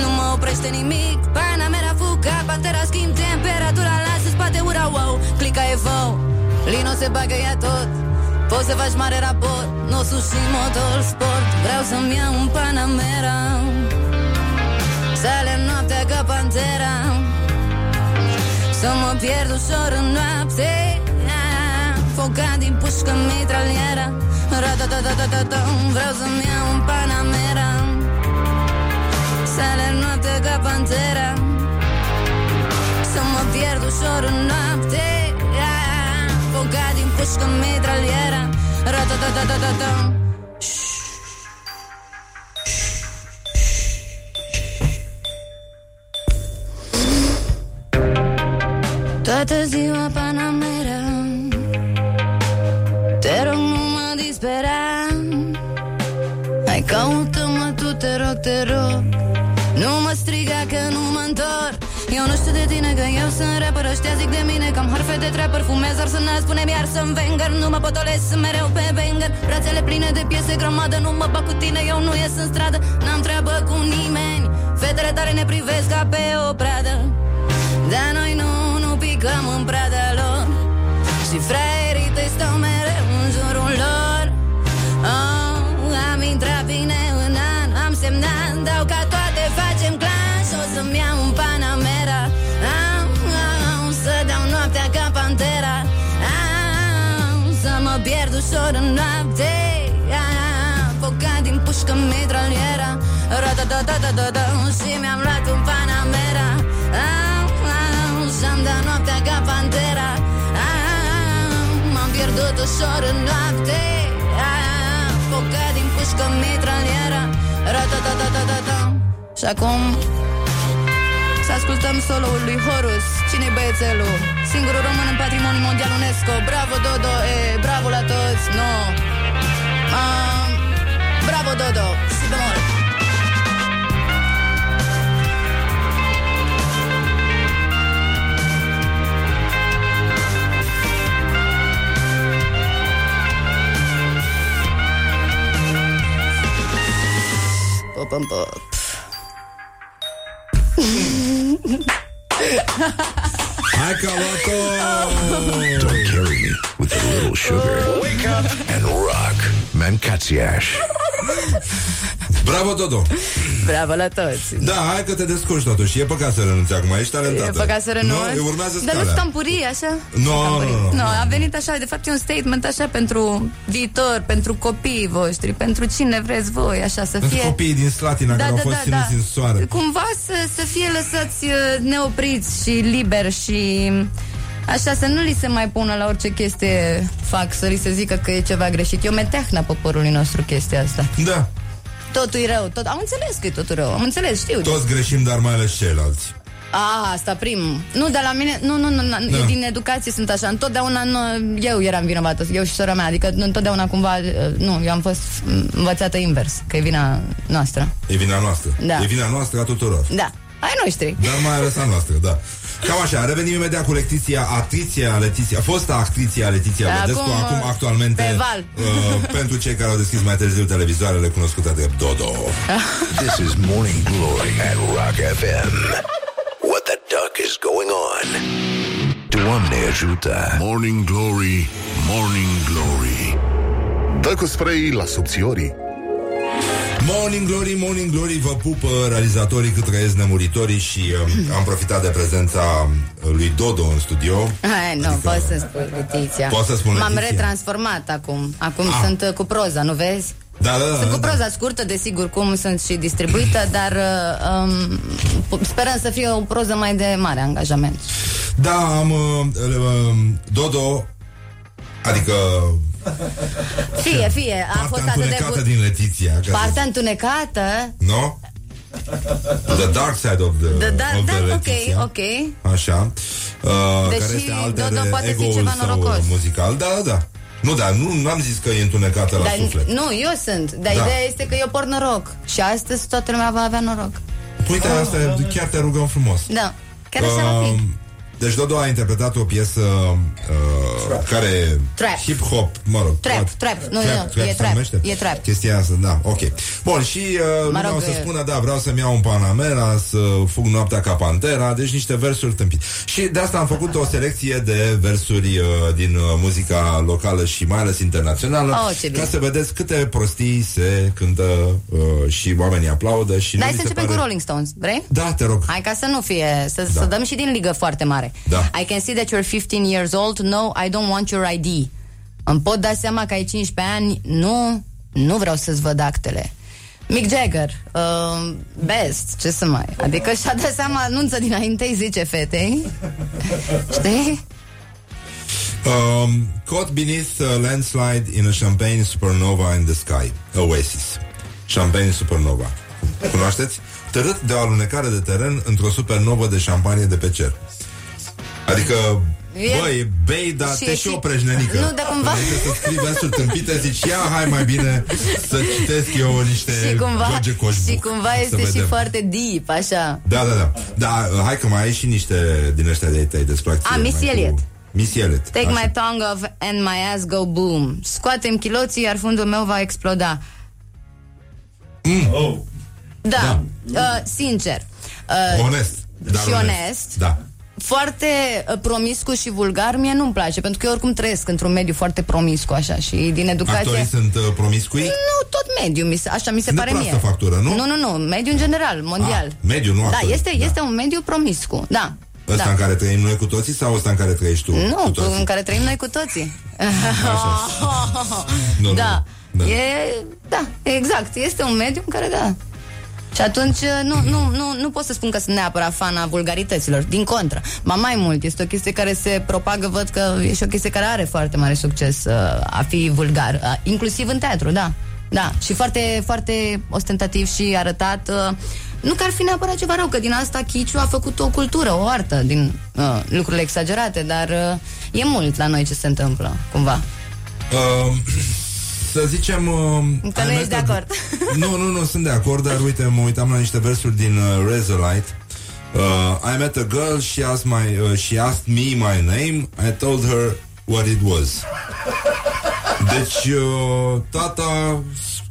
Nu mă oprește nimic Panamera fuga, bacteria schimb temperatura Lasă spate ura, wow. Clica e fou Lino se bagă ea tot. Poți să faci mare raport. Nu sus și motor sport. Vreau să-mi iau un Panamera. Să alerg noaptea ca pantera. Să mă pierd ușor în noapte. Foca din pușcă mitraliera. Ratatatatata Vreau să-mi iau un Panamera. Să alerg noaptea ca pantera. Să mă pierd ușor în noapte Foca din pușcă mitraliera. Ratatatatata Toată ziua Panamera. Te rog nu mă dispera. Hai caută-mă tu, te rog, te rog Eu nu știu de tine că eu sunt rapper Ăștia zic de mine că am harfe de trapper. Fumez arsenal, spune-mi iar să-mi venger Nu mă potolesc, sunt mereu pe banger Brațele pline de piese grămadă Nu mă bag cu tine, eu nu ies în stradă. N-am treabă cu nimeni Fetele tare ne privesc ca pe o pradă. Dar noi nu, nu picăm în prada lor. Și fraierii Ra-da-da-da-da-da Și mi-am luat un Panamera. Ah, ah, Și-am dat noaptea ca pantera. Ah, M-am pierdut ușor în noapte. Ah, Focat din pușcă mitraliera. Ra-da-da-da-da-da Și acum să ascultăm solo-ul lui Horus. Cine-i băiețelul? Singurul român în patrimoniul mondial UNESCO. Bravo Dodo, e, bravo la toți. No um, Bravo Dodo, si bemol Pop, pop, pop. Hai că a luat-o! Don't carry me with a little sugar. Wake up and rock. Mancațiaș. Bravo, Dodo! Bravo la toți Da, hai că te descurci totuși. E păcat să renunți acum, ești talentată. E păcat să renunț Nu, urmează Dar nu scala. stampurii, așa? Nu, Stampurii. nu, nu, nu, a venit așa, de fapt e un statement așa pentru viitor, pentru copiii voștri, pentru cine vreți voi, așa să Pentru fie... copiii din Slatina care au fost ținuți în soare. Cumva să, să fie lăsați uh, neopriți și liberi și așa să nu li se mai pună la orice chestie fac, să li se zică că e ceva greșit. E o meteahna poporului nostru chestia asta. Da, Totul e rău, tot... am înțeles că e totul rău, am înțeles, știu. toți greșim, dar mai ales ceilalți. A, asta prim. Nu, dar la mine, nu, nu, nu, Da. da. din educație sunt așa. Întotdeauna nu, eu eram vinovată, eu și sora mea. Adică nu, întotdeauna cumva, uh, nu, eu am fost mm, învățată invers, că e vina noastră. E vina noastră. Da. E vina noastră a tuturor. Da, ai noștri. Dar mai ales a noastră, da. Cam așa, revenim imediat cu Letiția, Atriția Letiția, fosta actriția Letiția Acum, Vedescu, acum actualmente pe val. Uh, pentru cei care au deschis mai târziu televizoarele cunoscute de Dodo. This is Morning Glory at Rock FM. What the duck is going on? Doamne ajută! Morning Glory, Morning Glory Dă cu spray la subțiorii Morning Glory, Morning Glory, vă pupă realizatorii cât trăiesc nemuritorii și um, am profitat de prezența lui Dodo în studio. Hai, nu, Adică- poți să spui Letiția. Poți să spun M-am Letiția? retransformat acum. Acum Ah. sunt uh, cu proza, nu vezi? Da, da, da. Sunt cu da. proza scurtă, desigur, cum sunt și distribuită, dar uh, um, sperăm să fie o proză mai de mare angajament. Da, am uh, uh, Dodo, adică Fie, fie, a fost partea atât de întunecată bun. din Letiția. ca să Partea întunecată No? The dark side of the, Da, da, of da, the ok, Leticia. ok. Așa. Uh, Deși care este alter Dodo poate fi ego-ul ceva său norocos. muzical. Da, da, da. Nu, da, nu, nu am zis că e întunecată la Dar, suflet. nu, eu sunt. Dar Da. ideea este că eu por noroc. Și astăzi toată lumea va avea noroc. Uite, asta e, chiar te rugăm frumos. Da. Chiar așa va fi. Um, Deci Dodo a interpretat o piesă uh, care Trap. hip-hop, mă rog. Trap, what? trap. Nu, nu, trap e se trap. numește? E trap. Chestia asta, da, ok. Bun, și uh, lumea rog, o să e- spună, da, vreau să-mi iau un Panamera, să fug noaptea ca Pantera, deci niște versuri tâmpite. Și de asta am făcut o selecție de versuri uh, din uh, muzica locală și mai ales internațională, Oh, ce bine. ca să vedeți câte prostii se cântă uh, și oamenii aplaudă și Dar nu hai să mi se începem pare... cu Rolling Stones, vrei? Da, te rog. Hai ca să nu fie, să, Da. să dăm și din ligă foarte mare. Da. I can see that you're 15 years old. No, I don't want your ID. Îmi pot da seama că ai 15 ani. Nu, nu vreau să-ți văd actele. Mick Jagger, uh, best, ce să mai... Adică și-a dat seama, anunță dinainte, îi zice fetei. Știi? Um, caught beneath a landslide in a champagne supernova in the sky. Oasis. Champagne supernova. Cunoașteți? Tărât de o alunecare de teren într-o supernovă de șampanie de pe cer. Adică, E- băi, bei, dar Și- te și și- oprești, nenică. Nu, dar cumva- Înainte să scrii versuri tâmpite, zici, ia, hai mai bine să citesc eu niște Și cumva, George Coșbuc. și cumva Să este și vedem. foarte deep, așa. Da, da, da. Da, hai că mai ai și niște din ăștia de tăi despre acție. Ah, Miss mai cu- Elliot. Miss Elliot. Take așa. my tongue off and my ass go boom. Scoatem chiloții, iar fundul meu va exploda. Oh. Da, Uh, sincer. Uh, Onest. Dar și onest. Da. Foarte uh, promiscu și vulgar mie nu-mi place, pentru că eu oricum trăiesc într-un mediu foarte promiscu așa și din educație... Actorii sunt uh, promiscui? Nu, tot mediu, mi se, așa mi se Sunt de pare proastă mie. factură, nu? Nu, nu, nu, mediu în general, mondial. Ah, mediu, nu Da, actori. este, Da. este un mediu promiscu, da. Ăsta Da. în care trăim noi cu toții sau ăsta în care trăiești tu cu Nu, cu, toții? în care trăim noi cu toții. Nu, nu, da. nu. E, da, exact. Este un mediu în care da. Și atunci nu, nu, nu, nu pot să spun că sunt neapărat fan a vulgarităților. Din contră. Ba mai mult, este o chestie care se propagă, văd că e și o chestie care are foarte mare succes uh, a fi vulgar. Uh, inclusiv în teatru, da. Da, și foarte, foarte ostentativ și arătat uh, nu că ar fi neapărat ceva rău, că din asta Chiciu a făcut o cultură, o artă din uh, lucrurile exagerate, dar uh, e mult la noi ce se întâmplă, cumva. Uh, să zicem... Uh, Că nu I ești de met a- acord. Nu, nu, nu, sunt de acord, dar uite, mă uitam la niște versuri din uh, Razorlight. Uh, I met a girl, she asked, my, uh, she asked me my name, I told her what it was. Deci, uh, tata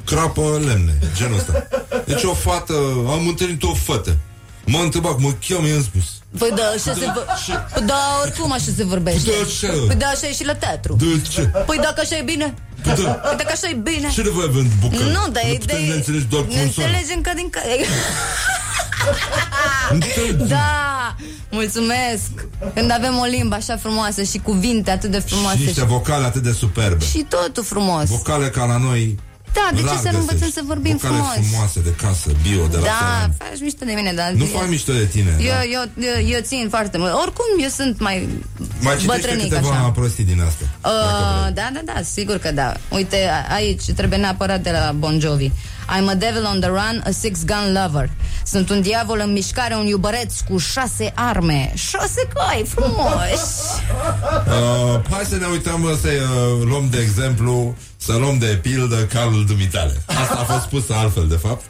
scrapă lemne, genul ăsta. Deci o fată, am întâlnit o fată. M-a întrebat cum mă cheamă, i-am spus. Păi da, așa se vă... Păi da, oricum așa se vorbește. Păi da, așa. Păi da, așa e și la teatru. De ce? Păi dacă așa e bine. Păi da. Păi dacă așa e bine. Ce nevoie avem de bucări? Nu, dar e putem de... ne înțelegi doar cu Ne un son. înțelegem că din... Că... Înțelegi? Da, mulțumesc. Când avem o limbă așa frumoasă și cuvinte atât de frumoase Și niște vocale atât de superbe. și totul frumos. Vocale ca la noi Da, de ce rar să nu învățăm găsești. să vorbim Vocale frumos? frumoase de casă, bio, de la Da, teren. faci mișto de mine, dar... Nu fac mișto de tine Eu, da. eu, eu, eu țin foarte mult. Oricum, eu sunt mai Mai citește bătrânic, câteva așa. prostii din astea dacă Uh, vrei. da, da, da, sigur că da. Uite, a- aici trebuie neapărat de la Bon Jovi. I'm a devil on the run, a six-gun lover. Sunt un diavol în mișcare, un iubăreț cu șase arme. Șase cai frumoși. uh, Hai să ne uităm Să uh, luăm de exemplu Să luăm de pildă calul dumitale Asta a fost spus altfel de fapt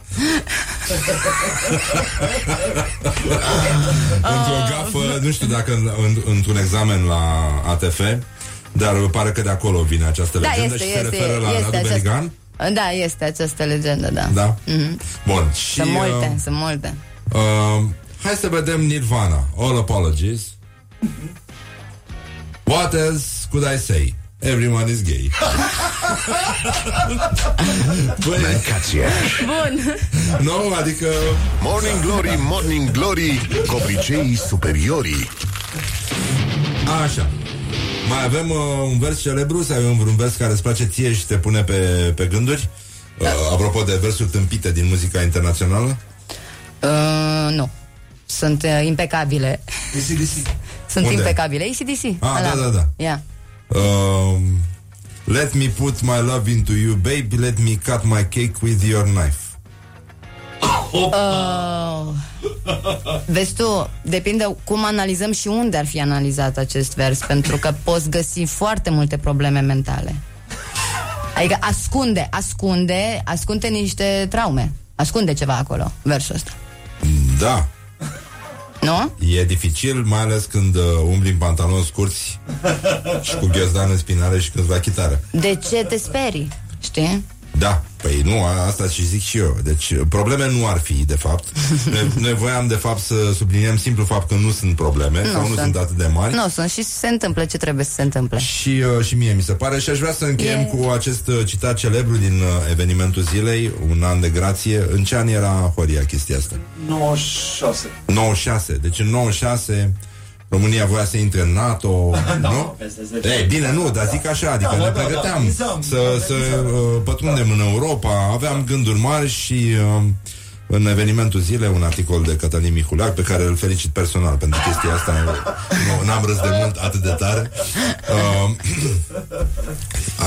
Într-o gafă Nu știu dacă în, în, Într-un examen la ATF Dar pare că de acolo vine această Da, legendă este, Și se este, referă la este Radu această- Beligan Da, este această legendă, da. Da? Bun și, Sunt multe, uh, sunt multe. Uh, hai să vedem Nirvana. All apologies. What else could I say? Everyone is gay. Băi, Mâncați-aș. Bun. nu, adică Morning Glory, Morning Glory Copriceii superiorii Așa Mai avem uh, un vers celebru Sau avem vreun vers care îți place ție și te pune pe, pe gânduri? Uh, apropo de versuri tâmpite din muzica internațională Uh, nu. Sunt uh, impecabile. Sunt Unde? impecabile. ACDC. Ah, ăla. da, da, da. Yeah. um, Let me put my love into you Baby, let me cut my cake with your knife Uh, vezi tu, depinde cum analizăm și unde ar fi analizat acest vers, pentru că poți găsi foarte multe probleme mentale. Adică ascunde, ascunde, ascunde niște traume. Ascunde ceva acolo, versul ăsta. Da, Nu? E dificil, mai ales când uh, umbli în pantaloni scurți și cu ghiozdan în spinare și câțiva chitară. De ce te sperii? Știi? Da, păi nu, a- asta și zic și eu. Deci probleme nu ar fi, de fapt. Noi, noi voiam, de fapt, să subliniem simplu fapt că nu sunt probleme sau nu sunt atât de mari. Nu sunt și se întâmplă ce trebuie să se întâmple. Și, uh, și mie mi se pare și aș vrea să încheiem E- cu acest uh, citat celebru din uh, evenimentul zilei, un an de grație. În ce an era Horia chestia asta? 96. 96. Deci în 96 România voia să intre în NATO, nu? peste 10 Ei, bine, nu, dar zic așa, adică Da, ne da, da, pregăteam visam, să, să uh, pătrundem în Europa, aveam gânduri mari și uh, în evenimentul zilei un articol de Cătălin Mihulac pe care îl felicit personal pentru chestia asta. Nu, n-am râs de mult atât de tare. Uh,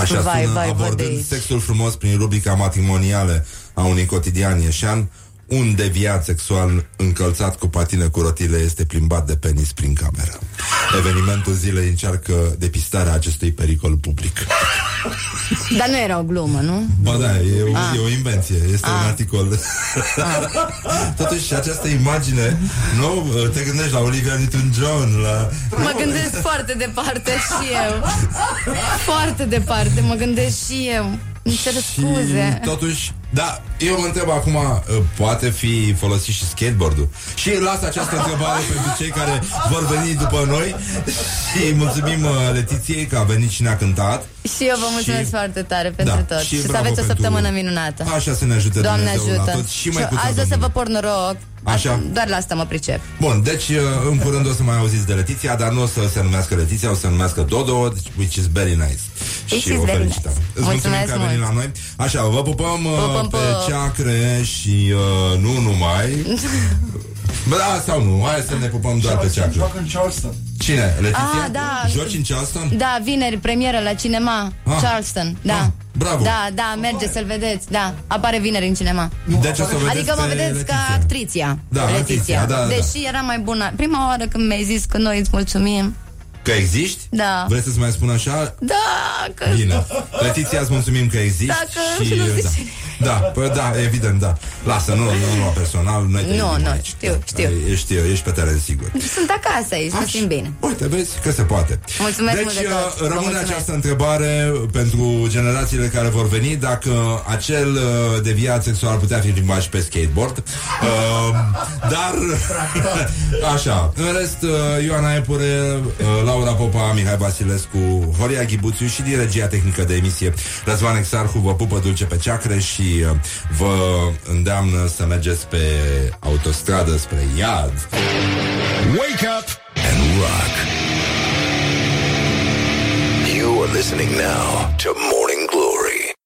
așa Vai, sună vai, văd de abordând aici. sexul frumos prin rubrica matrimoniale a unui cotidian ieșean un deviat sexual încălțat cu patine cu rotile este plimbat de penis prin cameră. Evenimentul zilei încearcă depistarea acestui pericol public. Dar nu era o glumă, nu? Ba da, e o, Ah. e o invenție, este un articol. Totuși, această imagine, nu? Te gândești la Olivia Newton-John, la... Mă gândesc foarte departe și eu. Foarte departe, mă gândesc și eu. Îmi cer scuze. Și totuși, da, eu mă întreb acum, uh, poate fi folosit și skateboardul? Și las această întrebare pentru cei care vor veni după noi și mulțumim uh, Letiției că a venit și ne-a cântat. Și eu vă mulțumesc Și- foarte tare pentru Da, tot. și Și, să bravo aveți o pentru- săptămână minunată. Așa să ne ajute Doamne Dumnezeu ajută. la tot și mai cu Azi o să vă Domnului. por noroc. Așa. Doar la asta mă pricep. Bun, deci uh, în curând o să mai auziți de Letiția, dar nu o să se numească Letiția, o să se numească Dodo, which is very nice. Which și is o very felicităm. nice. Îți mulțumim Mulțumesc că ai venit mult. la noi. Așa, vă pupăm, uh, Pupăm pe pe- ceacre și uh, nu numai. Bă, da, sau nu, hai să ne pupăm doar pe ceacre. Joacă în Charleston. Cine? Letiția? Ah, da. Joci în Charleston? Da, vineri, premieră la cinema, Ah. Charleston, da. Ah, bravo. Da, da, merge să-l vedeți, da. Apare vineri în cinema. Deci o să o vedeți Adică mă pe vedeți Letiția. ca actriția. Da, actriția, da, da, da. Deși era mai bună. Prima oară când mi-ai zis că noi îți mulțumim. Că existi? Da. Vrei să-ți mai spun așa? Da, că... Bine. Letiția, îți mulțumim că existi. Dacă și, nu da. zici. da, păi da, evident, da. Lasă, nu, nu, nu, personal, noi te Nu, iubim nu, aici. știu, Da, știu. Ești, ești pe teren sigur. Sunt acasă aici, mă simt bine. Uite, vezi că se poate. Mulțumesc deci, mult de tot. uh, Vă rămâne mulțumesc. această întrebare pentru generațiile care vor veni dacă acel uh, deviat sexual putea fi plimbat și pe skateboard. Uh, dar, așa, în rest, uh, Ioana Epure, uh, Laura Popa, Mihai Vasilescu, Horia Ghibuțiu și din regia tehnică de emisie Răzvan Exarhu vă pupă dulce pe ceacre și uh, vă îndeamnă să mergeți pe autostradă spre iad. Wake up and rock. You are listening now to Morning Glory.